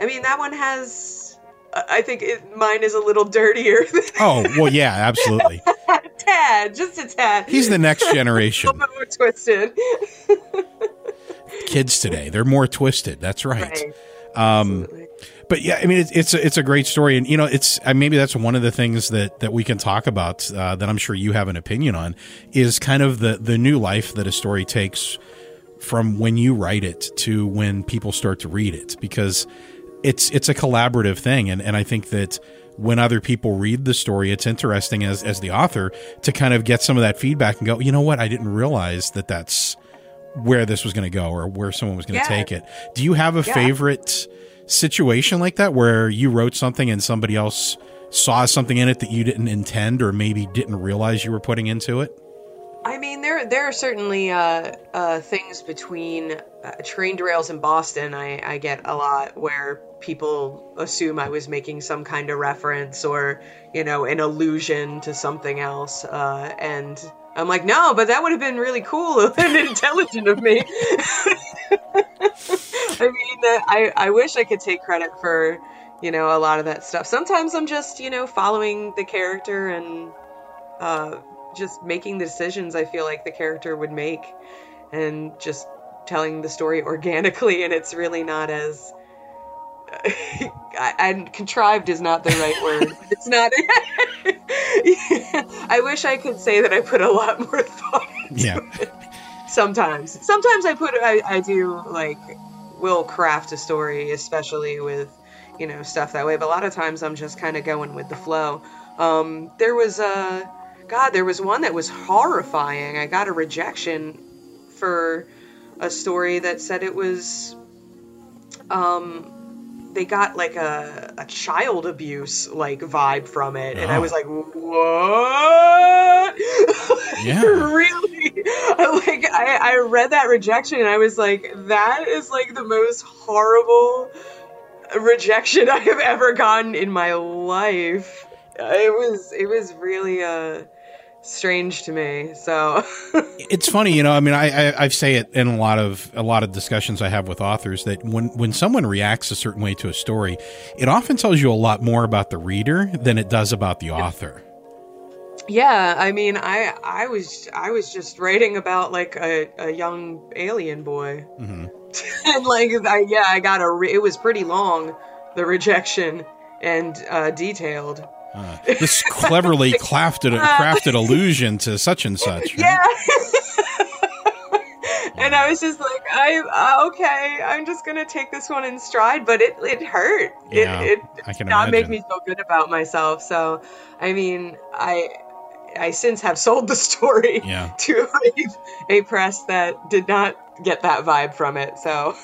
I mean, that one has. I think it, mine is a little dirtier. Oh, well, yeah, absolutely. a tad, just a tad. He's the next generation. a little bit more twisted. kids today. They're more twisted. That's right. Right. Um, but yeah, I mean, it's it's a, it's a great story, and you know, it's maybe that's one of the things that that we can talk about uh, that I'm sure you have an opinion on is kind of the the new life that a story takes from when you write it to when people start to read it because it's it's a collaborative thing, and and I think that when other people read the story, it's interesting as as the author to kind of get some of that feedback and go, you know what, I didn't realize that that's where this was going to go or where someone was going to Yeah. take it. Do you have a Yeah. favorite situation like that where you wrote something and somebody else saw something in it that you didn't intend or maybe didn't realize you were putting into it? I mean, there there are certainly uh, uh, things between uh, train derails in Boston. I, I get a lot where people assume I was making some kind of reference or you know an allusion to something else, uh, and I'm like, no, but that would have been really cool and intelligent of me. I mean, uh, I I wish I could take credit for you know a lot of that stuff. Sometimes I'm just you know following the character and uh, just making the decisions I feel like the character would make, and just telling the story organically. And it's really not as and contrived is not the right word. It's not. I wish I could say that I put a lot more thought. Yeah. Sometimes, sometimes I put I, I do like will craft a story, especially with you know stuff that way. But a lot of times I'm just kind of going with the flow. Um, there was a God, there was one that was horrifying. I got a rejection for a story that said it was um they got like a, a child abuse like vibe from it and i Oh. was like what Yeah. really I, like I, I read that rejection and i was like that is like the most horrible rejection i have ever gotten in my life it was it was really uh strange to me so it's funny, you know. I mean, I, I I say it in a lot of a lot of discussions I have with authors that when when someone reacts a certain way to a story, it often tells you a lot more about the reader than it does about the author. Yeah, I mean, I I was I was just writing about like a, a young alien boy, hmm and like I, yeah, I got a re- it was pretty long, the rejection and uh, detailed. Uh, this cleverly crafted crafted allusion to such and such. right? Yeah. and I was just like, I uh, okay, I'm just gonna take this one in stride, but it it hurt. Yeah, it it did not make me feel good about myself. So, I mean, I I since have sold the story Yeah. to a, a press that did not get that vibe from it. So.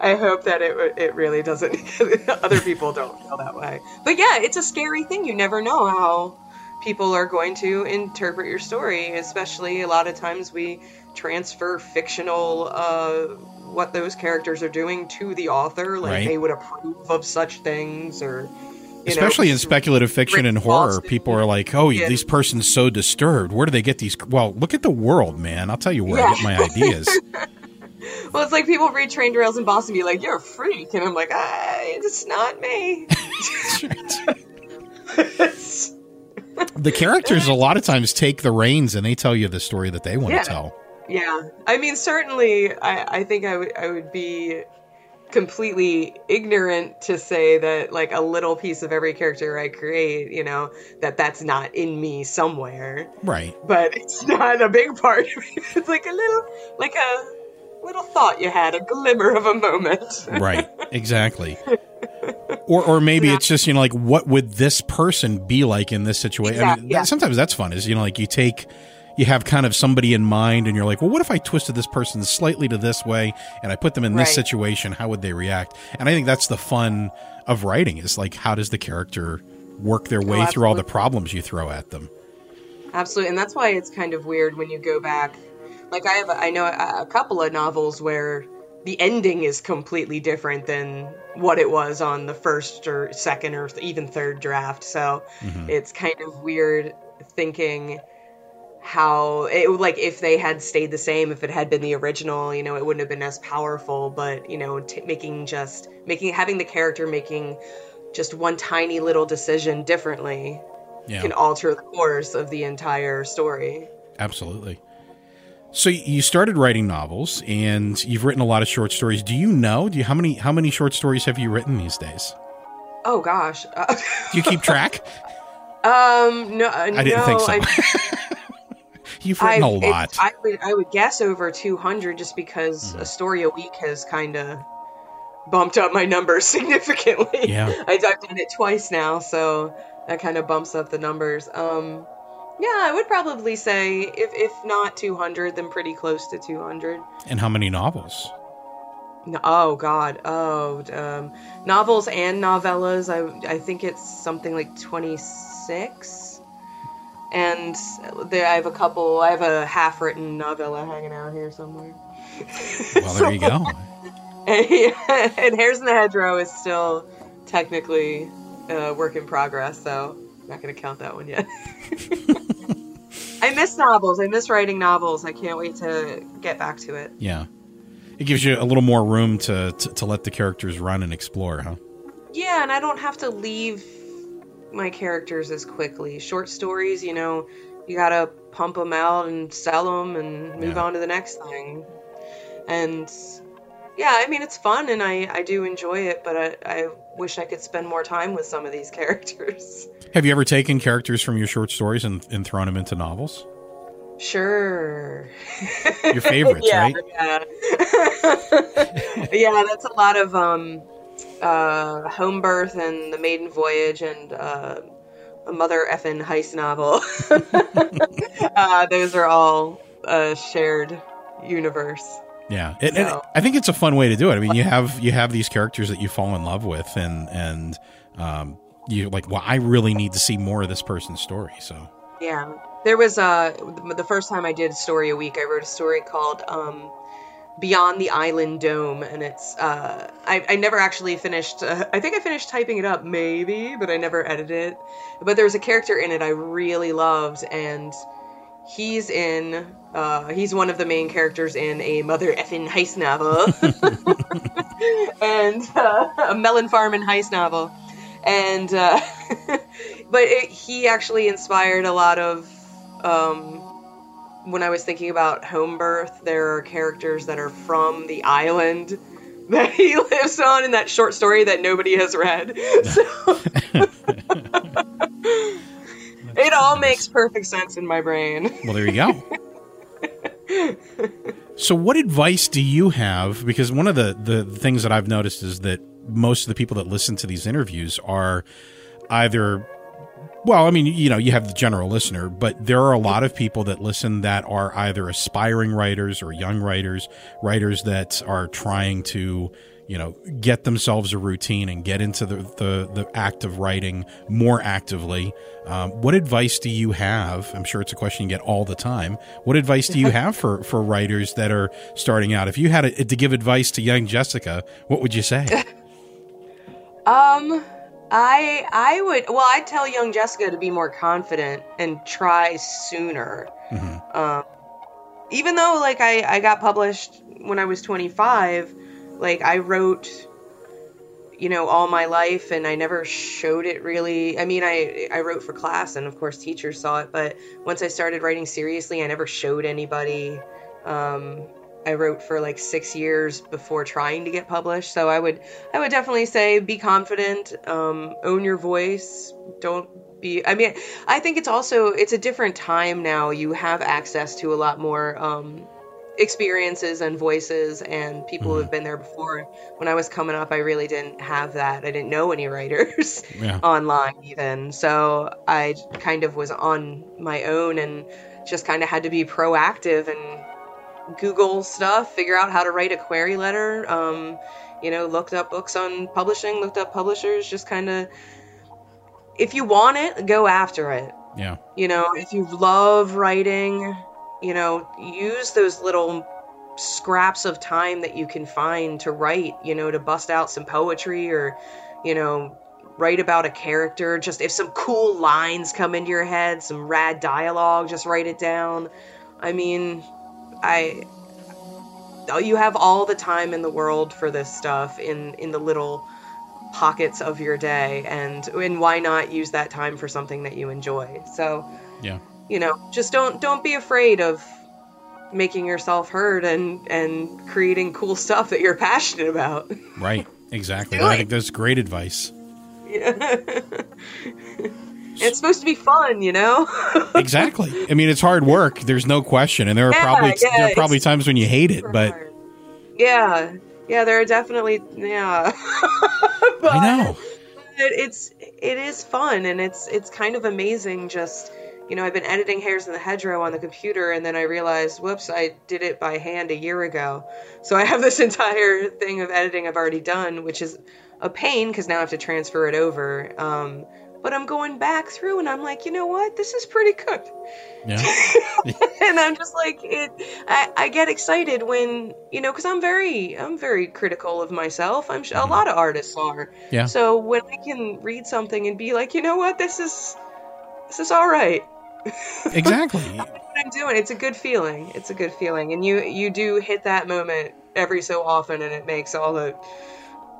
I hope that it it really doesn't. other people don't feel that way. But yeah, it's a scary thing. You never know how people are going to interpret your story. Especially a lot of times we transfer fictional uh, what those characters are doing to the author. Like Right. they would approve of such things, or you Especially know, in speculative fiction and horror, people are like, "Oh, Yeah. this person's so disturbed. Where do they get these?" Well, look at the world, man. I'll tell you where I get my ideas. Well, it's like people read Train Derails in Boston and be like, "You're a freak," and I'm like, ah, "It's not me." the characters a lot of times take the reins and they tell you the story that they want Yeah. to tell. Yeah, I mean, certainly, I, I think I would I would be completely ignorant to say that like a little piece of every character I create, you know, that that's not in me somewhere. Right. But it's not a big part. of me. It's like a little, like a little thought you had, a glimmer of a moment. Right. Exactly. Or, or maybe it's just you know like what would this person be like in this situation? I mean, Exactly, yeah. that- sometimes that's fun. Is you know like you take you have kind of somebody in mind and you're like, well, what if I twisted this person slightly to this way and I put them in this Right. situation? How would they react? And I think that's the fun of writing is like how does the character work their oh, way Oh, through all the problems you throw at them? Absolutely, and that's why it's kind of weird when you go back. Like I have, I know a, a couple of novels where the ending is completely different than what it was on the first or second or even third draft. So Mhm. it's kind of weird thinking how it like if they had stayed the same if it had been the original you know it wouldn't have been as powerful but you know t- making just making having the character making just one tiny little decision differently Yeah. can alter the course of the entire story. Absolutely. So you started writing novels and you've written a lot of short stories. Do you know? Do you how many how many short stories have you written these days? Oh gosh. Uh, Do you keep track? um no I didn't think so. I, You've written a I've- it's- lot. I would I would guess over 200 just because Mm-hmm. a story a week has kind of bumped up my numbers significantly. Yeah. I, I've done it twice now, so that kind of bumps up the numbers. Um yeah, I would probably say if if not 200 then pretty close to 200. And how many novels? No, oh God! Oh, um, novels and novellas. I I think it's something like twenty six, and there I have a couple. I have a half written novella hanging out here somewhere. Well, there you go. and, and Hairs in the Hedgerow is still technically a work in progress, so I'm not gonna count that one yet. I miss novels. I miss writing novels. I can't wait to get back to it. Yeah. It gives you a little more room to, to, to let the characters run and explore, huh? Yeah, and I don't have to leave my characters as quickly. Short stories, you know, you gotta pump them out and sell them and move Yeah. on to the next thing. And yeah, I mean, it's fun and I, I do enjoy it, but I, I wish I could spend more time with some of these characters. Have you ever taken characters from your short stories and, and thrown them into novels? Sure. Your favorites, yeah, right? Yeah. yeah, that's a lot of um uh, Home Birth and The Maiden Voyage and uh, a Mother Effin Heist novel. uh, those are all a shared universe. Yeah, it, and I think it's a fun way to do it. I mean, you have you have these characters that you fall in love with, and and um, you're like, well, I really need to see more of this person's story. So Yeah, there was uh the first time I did a story a week. I wrote a story called um, Beyond the Island Dome, and it's uh I, I never actually finished. Uh, I think I finished typing it up, maybe, but I never edited it. But there was a character in it I really loved, and he's in. Uh, he's one of the main characters in a mother effing heist novel, and uh, a melon farm and heist novel, and uh, but it, he actually inspired a lot of um, when I was thinking about home birth, there are characters that are from the island that he lives on in that short story that nobody has read. So all makes perfect sense in my brain. Well, there you go. so, what advice do you have? Because one of the, the things that I've noticed is that most of the people that listen to these interviews are either, well, I mean, you know, you have the general listener, but there are a lot of people that listen that are either aspiring writers or young writers, writers that are trying to you know get themselves a routine and get into the the, the act of writing more actively. Um, what advice do you have? I'm sure it's a question you get all the time. What advice do you have for for writers that are starting out? If you had a, to give advice to young jessica what would you say? Um, I I would well, I'd tell young Jessica to be more confident and try sooner. Um, even though like I I got published when I was 25, like I wrote you know all my life and I never showed it really. I mean, I I wrote for class and of course teachers saw it, but once I started writing seriously, I never showed anybody. Um, I wrote for like six years before trying to get published. So I would I would definitely say be confident, um, own your voice. Don't be. I mean, I think it's also it's a different time now. You have access to a lot more um, experiences and voices and people who have been there before. When I was coming up, I really didn't have that. I didn't know any writers Yeah. online even. So I kind of was on my own and just kind of had to be proactive and Google stuff, figure out how to write a query letter. Um, you know, looked up books on publishing, looked up publishers, just kind of. If you want it, go after it. yeah You know, if you love writing, you know, use those little scraps of time that you can find to write, you know, to bust out some poetry or, you know, write about a character. Just if some cool lines come into your head, some rad dialogue, just write it down. I mean, I oh, you have all the time in the world for this stuff in in the little pockets of your day and and why not use that time for something that you enjoy. So, yeah you know, just don't don't be afraid of making yourself heard and and creating cool stuff that you're passionate about. right exactly i think that's great advice Yeah. it's supposed to be fun, you know? exactly i mean it's hard work there's no question and there are Yeah, probably yeah, there are probably times when you hate it but yeah. Yeah, there are definitely yeah. i know it, it's it is fun and it's it's kind of amazing just you know i've been editing hairs in the hedgerow on the computer and then i realized whoops i did it by hand a year ago so i have this entire thing of editing i've already done which is a pain because now i have to transfer it over um, but i'm going back through and i'm like you know what this is pretty good yeah and I'm just like it. I, I get excited when you know because I'm very I'm very critical of myself. I'm sure a lot of artists are. Yeah. So when I can read something and be like, you know what, this is this is all right. Exactly what I'm doing. It's a good feeling. It's a good feeling, and you you do hit that moment every so often, and it makes all the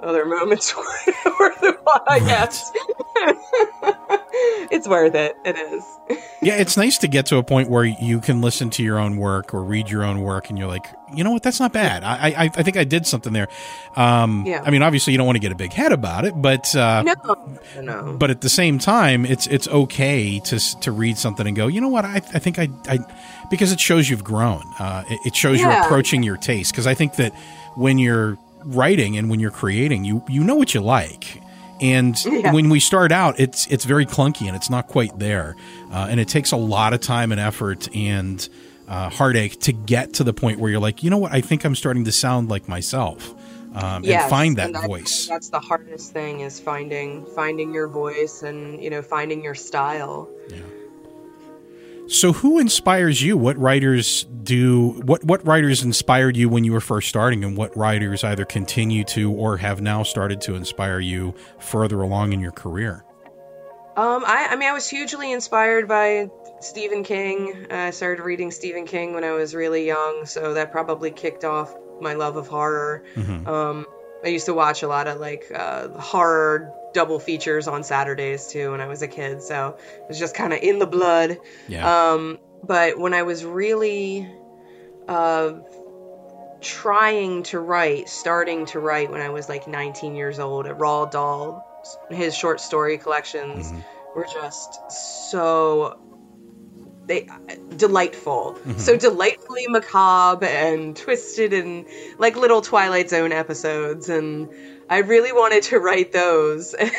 other moments worth it. I guess it's worth it. It is. yeah, it's nice to get to a point where you can listen to your own work or read your own work, and you're like, you know what, that's not bad. I I, I think I did something there. Um, Yeah. I mean, obviously, you don't want to get a big head about it, but uh, No, no. but at the same time, it's it's okay to to read something and go, you know what, I I think I I because it shows you've grown. Uh, it, it shows you're approaching your taste. Because I think that when you're writing and when you're creating, you you know what you like. And Yeah. when we start out, it's it's very clunky and it's not quite there, uh, and it takes a lot of time and effort and uh, heartache to get to the point where you're like, you know what, I think I'm starting to sound like myself, um, Yes, and find that and voice. That's the hardest thing is finding finding your voice and you know finding your style. So, who inspires you? What writers do? What what writers inspired you when you were first starting, and what writers either continue to or have now started to inspire you further along in your career? Um, I, I mean, I was hugely inspired by Stephen King. I started reading Stephen King when I was really young, so that probably kicked off my love of horror. Mhm. Um, I used to watch a lot of like uh, horror double features on Saturdays too when I was a kid, so it was just kind of in the blood. Yeah. Um, but when I was really uh, trying to write, starting to write when I was like 19 years old at Roald Dahl, his short story collections were just so they delightful Mhm. so delightfully macabre and twisted and like little twilight zone episodes and i really wanted to write those and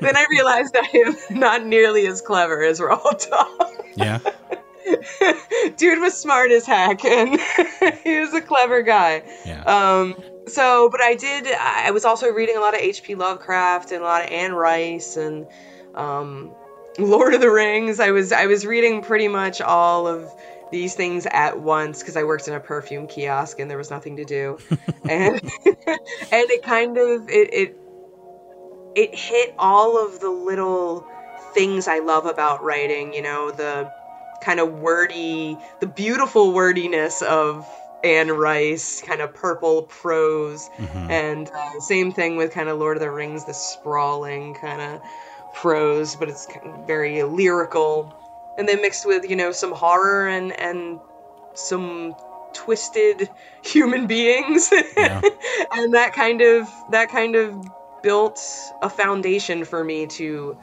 then i realized i am not nearly as clever as Roald Dahl. Yeah. dude was smart as heck and he was a clever guy Yeah. um so but i did i was also reading a lot of hp lovecraft and a lot of anne rice and um lord of the rings i was i was reading pretty much all of these things at once because i worked in a perfume kiosk and there was nothing to do. And and it kind of it, it it hit all of the little things I love about writing, you know, the kind of wordy, the beautiful wordiness of Anne Rice, kind of purple prose, and uh, same thing with kind of Lord of the Rings, the sprawling kind of prose, but it's very lyrical, and then mixed with you know some horror and and some twisted human beings, and that kind of that kind of built a foundation for me to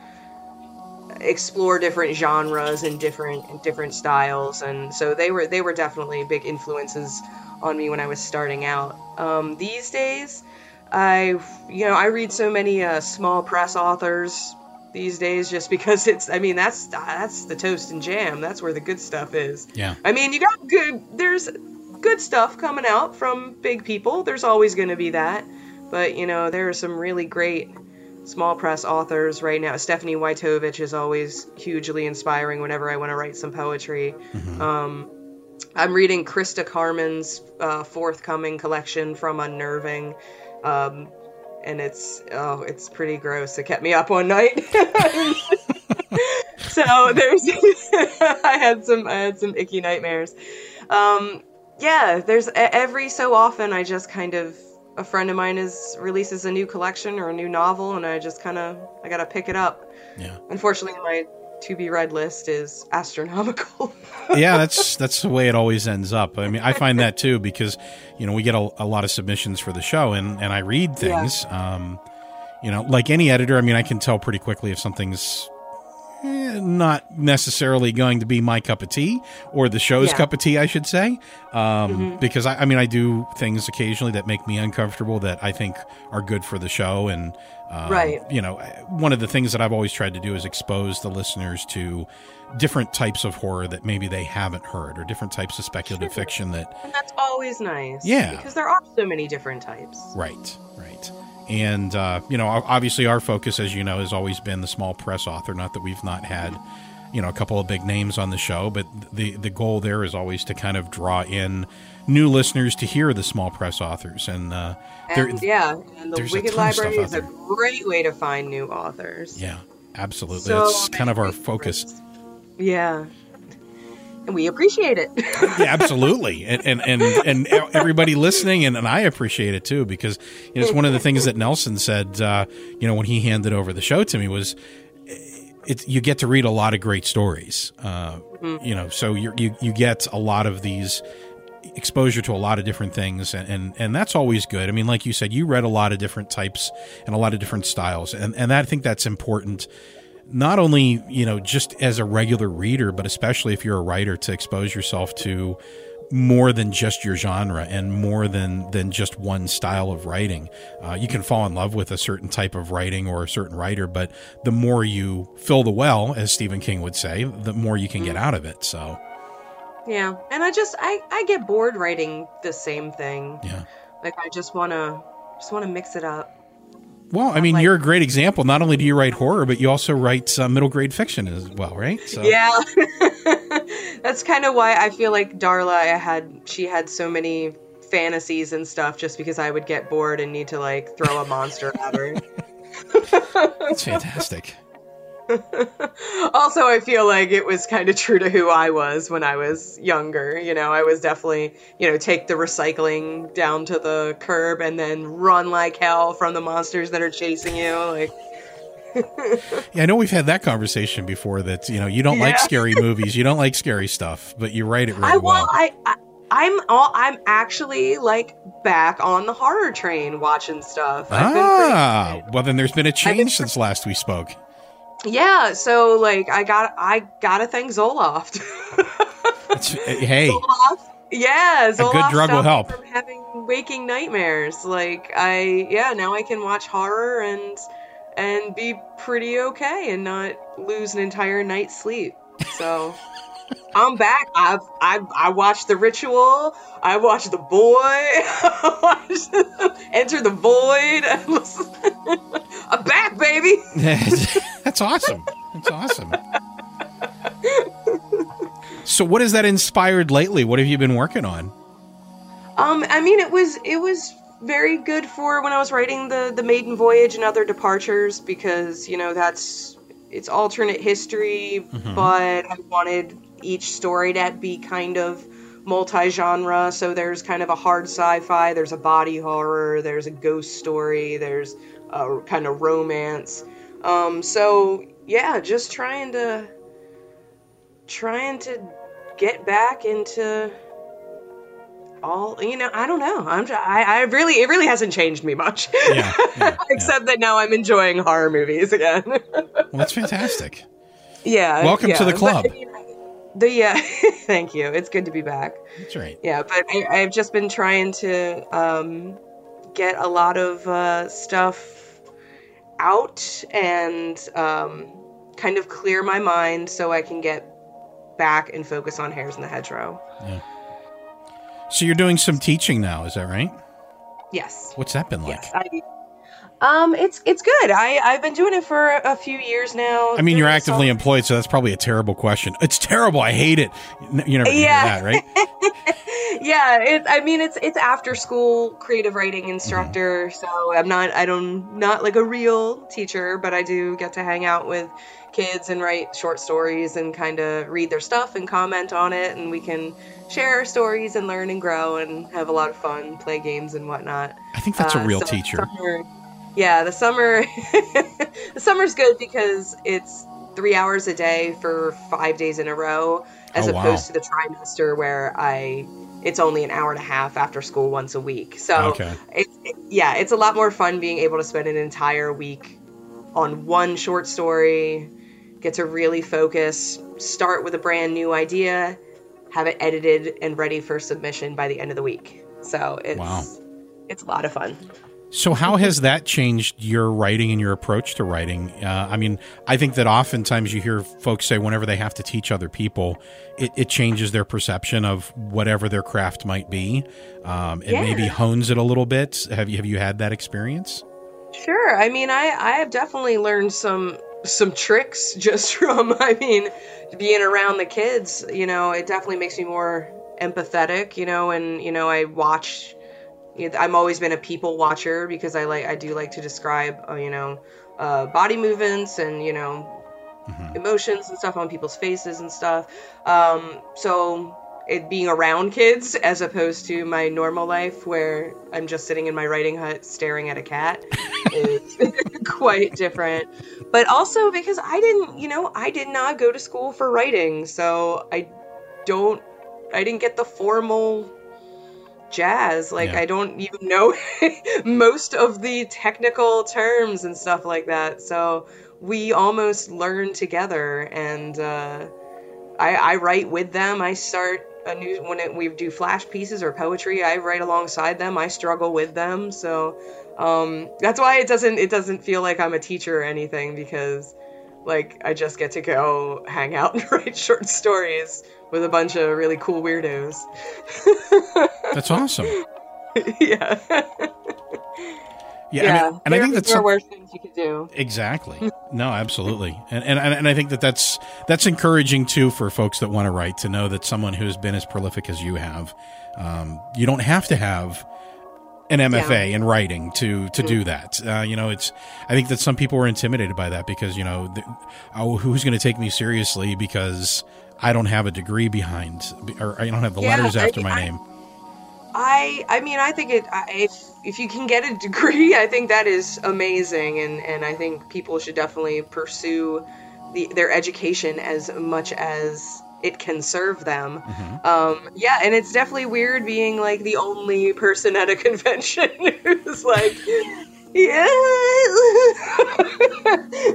explore different genres and different different styles. And so they were they were definitely big influences on me when I was starting out. Um, these days I you know I read so many uh, small press authors these days just because it's I mean that's that's the toast and jam that's where the good stuff is Yeah. I mean you got good there's good stuff coming out from big people there's always going to be that but you know there are some really great small press authors right now. Stephanie Wytovich is always hugely inspiring whenever I want to write some poetry. Um, I'm reading Christa Carmen's uh, forthcoming collection from Unnerving, um, and it's oh, it's pretty gross. It kept me up one night. so there's I had some I had some icky nightmares. Um, yeah, there's every so often I just kind of a friend of mine is releases a new collection or a new novel, and I just kind of I gotta pick it up. Yeah. Unfortunately, my to be read list is astronomical. yeah, that's that's the way it always ends up. I mean, I find that too because you know we get a, a lot of submissions for the show, and and I read things. Um, you know, like any editor, I mean, I can tell pretty quickly if something's eh, not necessarily going to be my cup of tea or the show's Yeah. cup of tea, I should say. Um, Mhm. Because I, I mean, I do things occasionally that make me uncomfortable that I think are good for the show, and um, Right. You know, one of the things that I've always tried to do is expose the listeners to different types of horror that maybe they haven't heard, or different types of speculative fiction that and that's always nice. Yeah. Because there are so many different types. Right, right. And, uh, you know, obviously our focus, as you know, has always been the small press author. Not that we've not had, you know, a couple of big names on the show, but the, the goal there is always to kind of draw in new listeners to hear the small press authors. And, uh, there- And yeah, and the Wicked ton of stuff Library is a great way to find new authors. yeah, absolutely. So That's kind of our focus. Yeah. And we appreciate it. yeah, absolutely, and and and, and everybody listening, and, and I appreciate it too because you know, it's one of the things that Nelson said. Uh, you know, when he handed over the show to me was, it you get to read a lot of great stories. Uh, Mhm. You know, so you you you get a lot of these exposure to a lot of different things and, and and that's always good. I mean, like you said, you read a lot of different types and a lot of different styles, and and I think that's important not only you know just as a regular reader but especially if you're a writer to expose yourself to more than just your genre and more than than just one style of writing. Uh, you can fall in love with a certain type of writing or a certain writer, but the more you fill the well, as Stephen King would say, the more you can get out of it. So, Yeah, and I just I I get bored writing the same thing. Yeah. Like I just want to just want to mix it up. Well, I mean, you're a great example. Not only do you write horror, but you also write uh, middle grade fiction as well, right? So, Yeah. That's kind of why I feel like Darla I had she had so many fantasies and stuff just because I would get bored and need to like throw a monster at her. that's fantastic. also, I feel like it was kind of true to who I was when I was younger. You know, I was definitely, you know, take the recycling down to the curb and then run like hell from the monsters that are chasing you. Like, Yeah, I know we've had that conversation before. That you know you don't like scary movies, you don't like scary stuff, but you write it really I well. well, I, I I'm all I'm actually like back on the horror train watching stuff. I've been Ah, well then there's been a change since last we spoke. Yeah, so like I got I gotta thank Zoloft. Uh, hey, Zoloft, yeah, A good drug will help. From having waking nightmares, like I yeah now I can watch horror and and be pretty okay and not lose an entire night's sleep. So. I'm back. I've I I watched the ritual. I watched the boy. Watched Enter the Void. I'm back, baby. That's awesome. That's awesome. So, what has that inspired lately? What have you been working on? Um, I mean, it was it was very good for when I was writing the the maiden voyage and other departures because you know that's it's alternate history, Mhm. but I wanted each story to be kind of multi-genre. So there's kind of a hard sci-fi, there's a body horror, there's a ghost story, there's a kind of romance. Um, so yeah, just trying to trying to get back into all you know i don't know i'm just, I, I really it really hasn't changed me much except that now i'm enjoying horror movies again Well, that's fantastic. yeah Welcome to yeah, the but, club. I mean, the yeah thank you it's good to be back That's right. yeah but I, i've just been trying to um, get a lot of uh, stuff out and um, kind of clear my mind so i can get back and focus on hairs in the hedgerow Yeah. So you're doing some teaching now, is that right? yes What's that been like? I, um, it's it's good. I I've been doing it for a few years now. I mean, you're actively employed, so that's probably a terrible question. It's terrible. I hate it. You never Yeah. hear that, right? yeah, it, I mean it's it's after school creative writing instructor, Mm-hmm. so I'm not I don't not like a real teacher, but I do get to hang out with kids and write short stories and kind of read their stuff and comment on it, and we can share our stories and learn and grow and have a lot of fun, play games and whatnot. I think that's a Uh, real so teacher. summer- yeah, the summer the summer's good because it's three hours a day for five days in a row, as Oh, wow. opposed to the trimester where I it's only an hour and a half after school once a week. So Okay. it's it, yeah, it's a lot more fun being able to spend an entire week on one short story, get to really focus, start with a brand new idea, have it edited and ready for submission by the end of the week. So it's Wow. it's a lot of fun. So, how has that changed your writing and your approach to writing? Uh, I mean, I think that oftentimes you hear folks say whenever they have to teach other people, it, it changes their perception of whatever their craft might be. Um, it Yeah. maybe hones it a little bit. Have you have you had that experience? Sure. I mean, I I have definitely learned some some tricks just from I mean, being around the kids, you know, it definitely makes me more empathetic, you know, and you know, I watch I'm always been a people watcher because I like I do like to describe, uh, you know, uh, body movements and, you know, emotions and stuff on people's faces and stuff. Um, so it being around kids as opposed to my normal life where I'm just sitting in my writing hut staring at a cat is quite different. But also because I didn't, you know, I did not go to school for writing, so I don't I didn't get the formal jazz. Like Yeah. I don't even know most of the technical terms and stuff like that. So we almost learn together and uh I, I write with them. I start a new when it, we do flash pieces or poetry, I write alongside them. I struggle with them, so um, that's why it doesn't it doesn't feel like I'm a teacher or anything because like I just get to go hang out and write short stories with a bunch of really cool weirdos. That's awesome. yeah. Yeah, I mean, and I think that's there some- worse things you could do. Exactly. No, absolutely. And, and and I think that that's that's encouraging too for folks that want to write to know that someone who's been as prolific as you have, um, you don't have to have an MFA in writing to to do that. Uh, you know, it's I think that some people are intimidated by that because you know, the, oh, who's going to take me seriously because I don't have a degree behind or I don't have the Yeah, letters I- after my I- name. I I mean I think it I, if if you can get a degree I think that is amazing and and I think people should definitely pursue the their education as much as it can serve them. Um, yeah, and it's definitely weird being like the only person at a convention who's like. Yeah,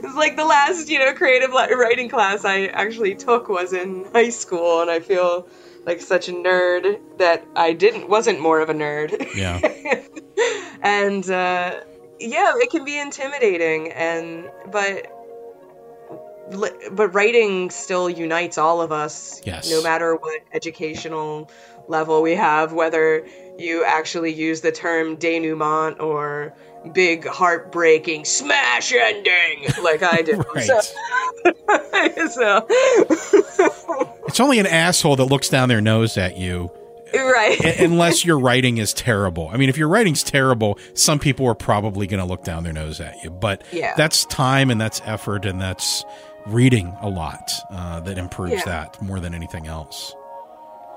it's like the last, you know, creative writing class I actually took was in high school, and I feel like such a nerd that I didn't wasn't more of a nerd. Yeah. and uh, yeah, it can be intimidating, and but but writing still unites all of us. Yes. No matter what educational level we have, whether you actually use the term denouement or big heartbreaking smash ending like I do. Right. So, so It's only an asshole that looks down their nose at you right. Unless your writing is terrible. I mean, if your writing's terrible, some people are probably going to look down their nose at you. But Yeah. that's time and that's effort and that's reading a lot uh, that improves Yeah. that more than anything else.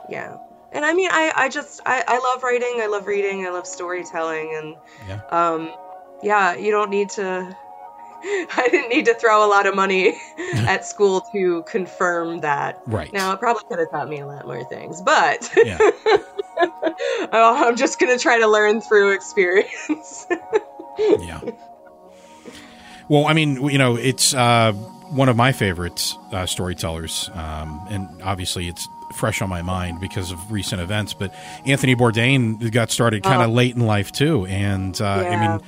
Yeah. And I mean, I, I just, I, I love writing. I love reading. I love storytelling. And, Yeah. um, yeah, you don't need to, I didn't need to throw a lot of money at school to confirm that. Right. Now, it probably could have taught me a lot more things, but Yeah. I'm just going to try to learn through experience. yeah. Well, I mean, you know, it's uh, one of my favorite uh, storytellers, um, and obviously it's fresh on my mind because of recent events. But Anthony Bourdain got started kind of Oh. late in life too, and uh, I mean,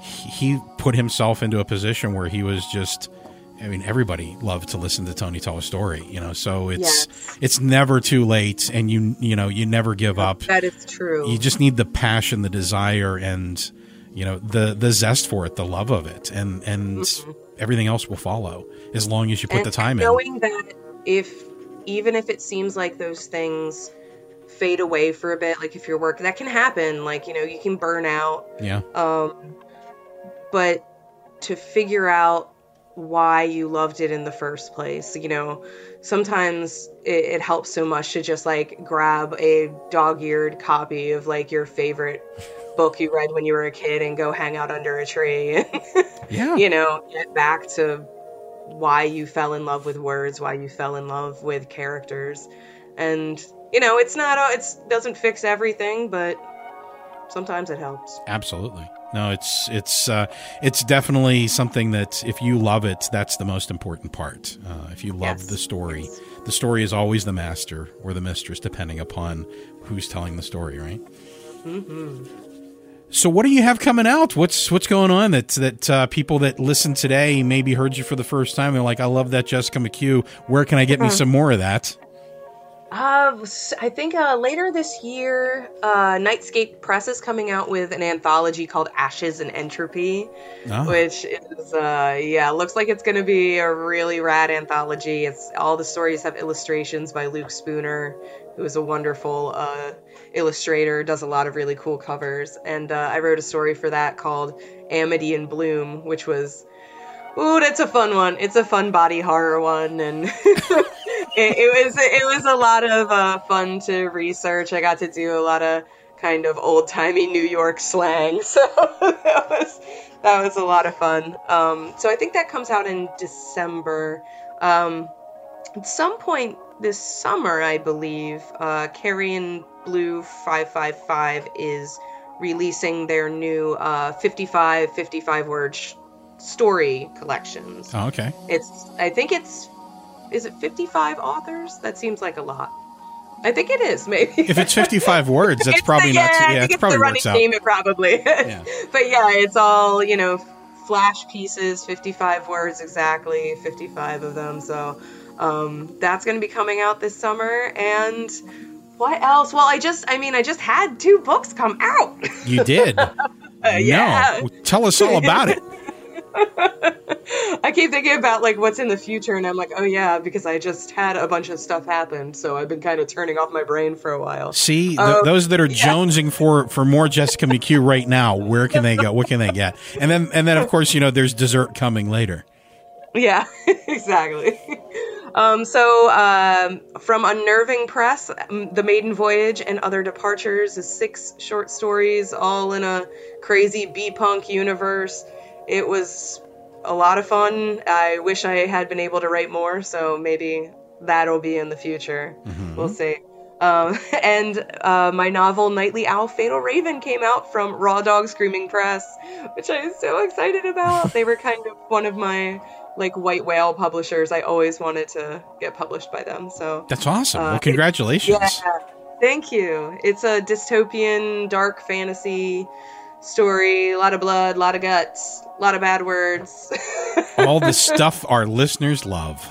he put himself into a position where he was just. I mean, everybody loved to listen to Tony tell a story, you know. So it's Yes. it's never too late, and you you know you never give up that is true. you just need the passion the desire and you know the the zest for it the love of it and and everything else will follow as long as you put and, the time and in knowing that if even if it seems like those things fade away for a bit like if your work that can happen like you know you can burn out. Yeah. Um but to figure out why you loved it in the first place you know sometimes it, it helps so much to just like grab a dog-eared copy of like your favorite book you read when you were a kid and go hang out under a tree and yeah. you know, get back to why you fell in love with words, why you fell in love with characters. And, you know, it's not, a, it's doesn't fix everything, but sometimes it helps. absolutely no it's it's uh it's definitely something that if you love it that's the most important part uh, if you love Yes. the story the story is always the master or the mistress depending upon who's telling the story right hmm So what do you have coming out? What's what's going on that that uh, people that listen today maybe heard you for the first time? They're like, I love that Jessica McHugh. Where can I get me Hmm. some more of that? Uh, I think uh, later this year, uh, Nightscape Press is coming out with an anthology called Ashes and Entropy, Oh. which is uh, yeah, looks like it's going to be a really rad anthology. It's all the stories have illustrations by Luke Spooner, who is a wonderful uh, illustrator, does a lot of really cool covers, and uh, I wrote a story for that called Amity in Bloom, which was Ooh, that's a fun one. It's a fun body horror one, and it, it was it was a lot of uh, fun to research. I got to do a lot of kind of old timey New York slang, so that was that was a lot of fun. Um, so I think that comes out in December. Um, at some point this summer, I believe, uh, Carrion Blue Five Five Five is releasing their new uh, 55 55 word sh- story collections. Oh, okay. It's I think it's is it 55 authors? That seems like a lot. I think it is maybe. If it's 55 words, that's It's probably the- not. yeah, I think it it's probably the running game. It probably. yeah. but yeah, it's all you know, flash pieces, fifty-five words exactly, fifty-five of them. So um, that's going to be coming out this summer. And what else? Well, I just, I mean, I just had two books come out. You did. yeah. No, tell us all about it. I keep thinking about like what's in the future, and I'm like, oh yeah, because I just had a bunch of stuff happen, so I've been kind of turning off my brain for a while. See, th- Um, those that are jonesing for for more Jessica McHugh right now, where can they go? What can they get? And then and then of course, you know, there's dessert coming later. Yeah, exactly. Um, so, um, from Unnerving Press, um, The Maiden Voyage and Other Departures is six short stories, all in a crazy B punk universe. It was a lot of fun. I wish I had been able to write more, so maybe that'll be in the future. We'll see. Um, and uh, my novel Nightly Owl Fatal Raven came out from Raw Dog Screaming Press, which I am so excited about. they were kind of one of my like white whale publishers. I always wanted to get published by them. So That's awesome. Uh, well, congratulations. yeah, thank you. It's a dystopian, dark fantasy story. A lot of blood, a lot of guts, a lot of bad words. all the stuff our listeners love.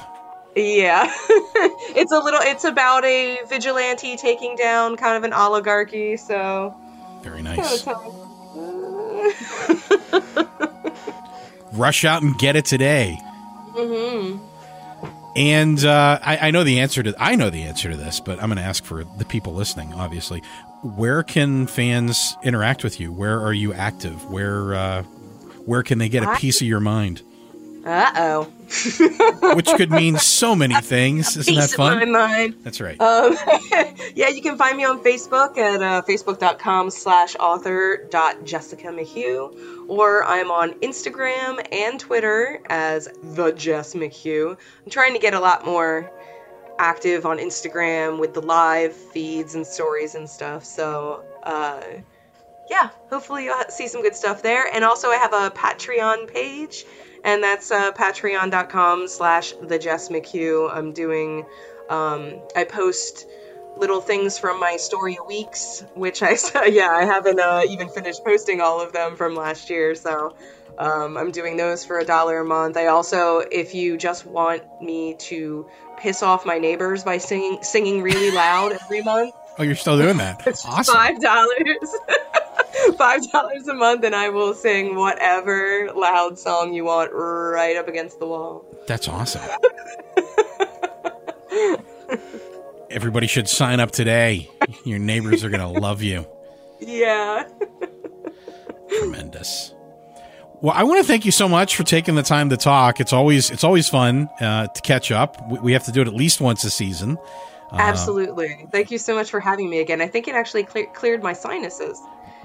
Yeah. it's a little it's about a vigilante taking down kind of an oligarchy, so Very nice. Rush out and get it today. Hmm And uh, I, I know the answer to I know the answer to this, but I'm going to ask for the people listening. Obviously, where can fans interact with you? Where are you active? Where uh, where can they get a piece of your mind? Uh oh. Which could mean so many things. Isn't that fun? That's right. Um, yeah, you can find me on Facebook at uh, facebook.com slash author dot Jessica McHugh, or I'm on Instagram and Twitter as the Jess McHugh. I'm trying to get a lot more active on Instagram with the live feeds and stories and stuff. So, uh, yeah, hopefully you'll see some good stuff there. And also, I have a Patreon page, and that's uh, patreon.com slash the Jess McHugh. I'm doing, um, I post little things from my story weeks, which I, yeah, I haven't uh, even finished posting all of them from last year. So, um, I'm doing those for a dollar a month. I also, if you just want me to piss off my neighbors by singing singing really loud every month, Oh, you're still doing that. That's awesome. five dollars. Five dollars a month, and I will sing whatever loud song you want right up against the wall. That's awesome. Everybody should sign up today. Your neighbors are going to love you. Yeah. Tremendous. Well, I want to thank you so much for taking the time to talk. It's always it's always fun uh, to catch up. We, we have to do it at least once a season. Uh, Absolutely. Thank you so much for having me again. I think it actually cle cleared my sinuses.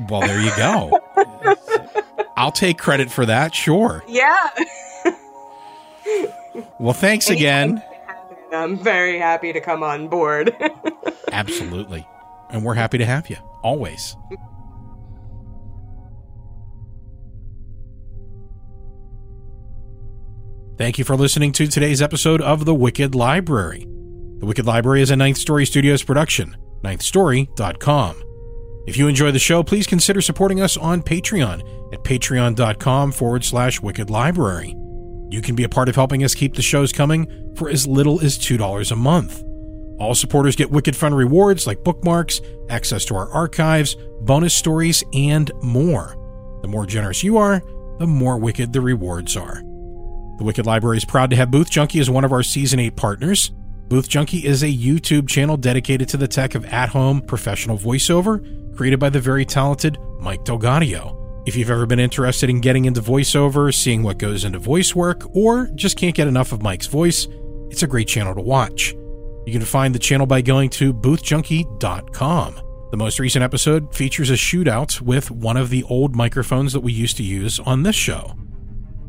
Well, there you go. I'll take credit for that. Sure. Yeah. Well, thanks again. I'm very happy to come on board. Absolutely. And we're happy to have you always. Thank you for listening to today's episode of The Wicked Library. The Wicked Library is a Ninth Story Studios production, ninthstory.com. If you enjoy the show, please consider supporting us on Patreon at patreon.com forward slash wicked library. You can be a part of helping us keep the shows coming for as little as $2 a month. All supporters get wicked fun rewards like bookmarks, access to our archives, bonus stories, and more. The more generous you are, the more wicked the rewards are. The Wicked Library is proud to have Booth Junkie as one of our Season 8 partners. Booth Junkie is a YouTube channel dedicated to the tech of at home professional voiceover, created by the very talented Mike DelGaudio. If you've ever been interested in getting into voiceover, seeing what goes into voice work, or just can't get enough of Mike's voice, it's a great channel to watch. You can find the channel by going to boothjunkie.com. The most recent episode features a shootout with one of the old microphones that we used to use on this show.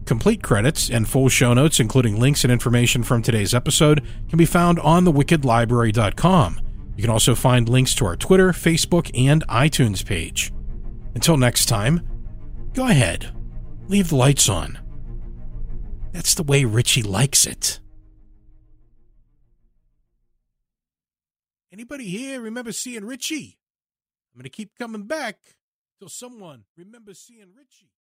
Complete credits and full show notes, including links and information from today's episode, can be found on thewickedlibrary.com. You can also find links to our Twitter, Facebook, and iTunes page. Until next time, go ahead, leave the lights on. That's the way Richie likes it. Anybody here remember seeing Richie? I'm going to keep coming back till someone remembers seeing Richie.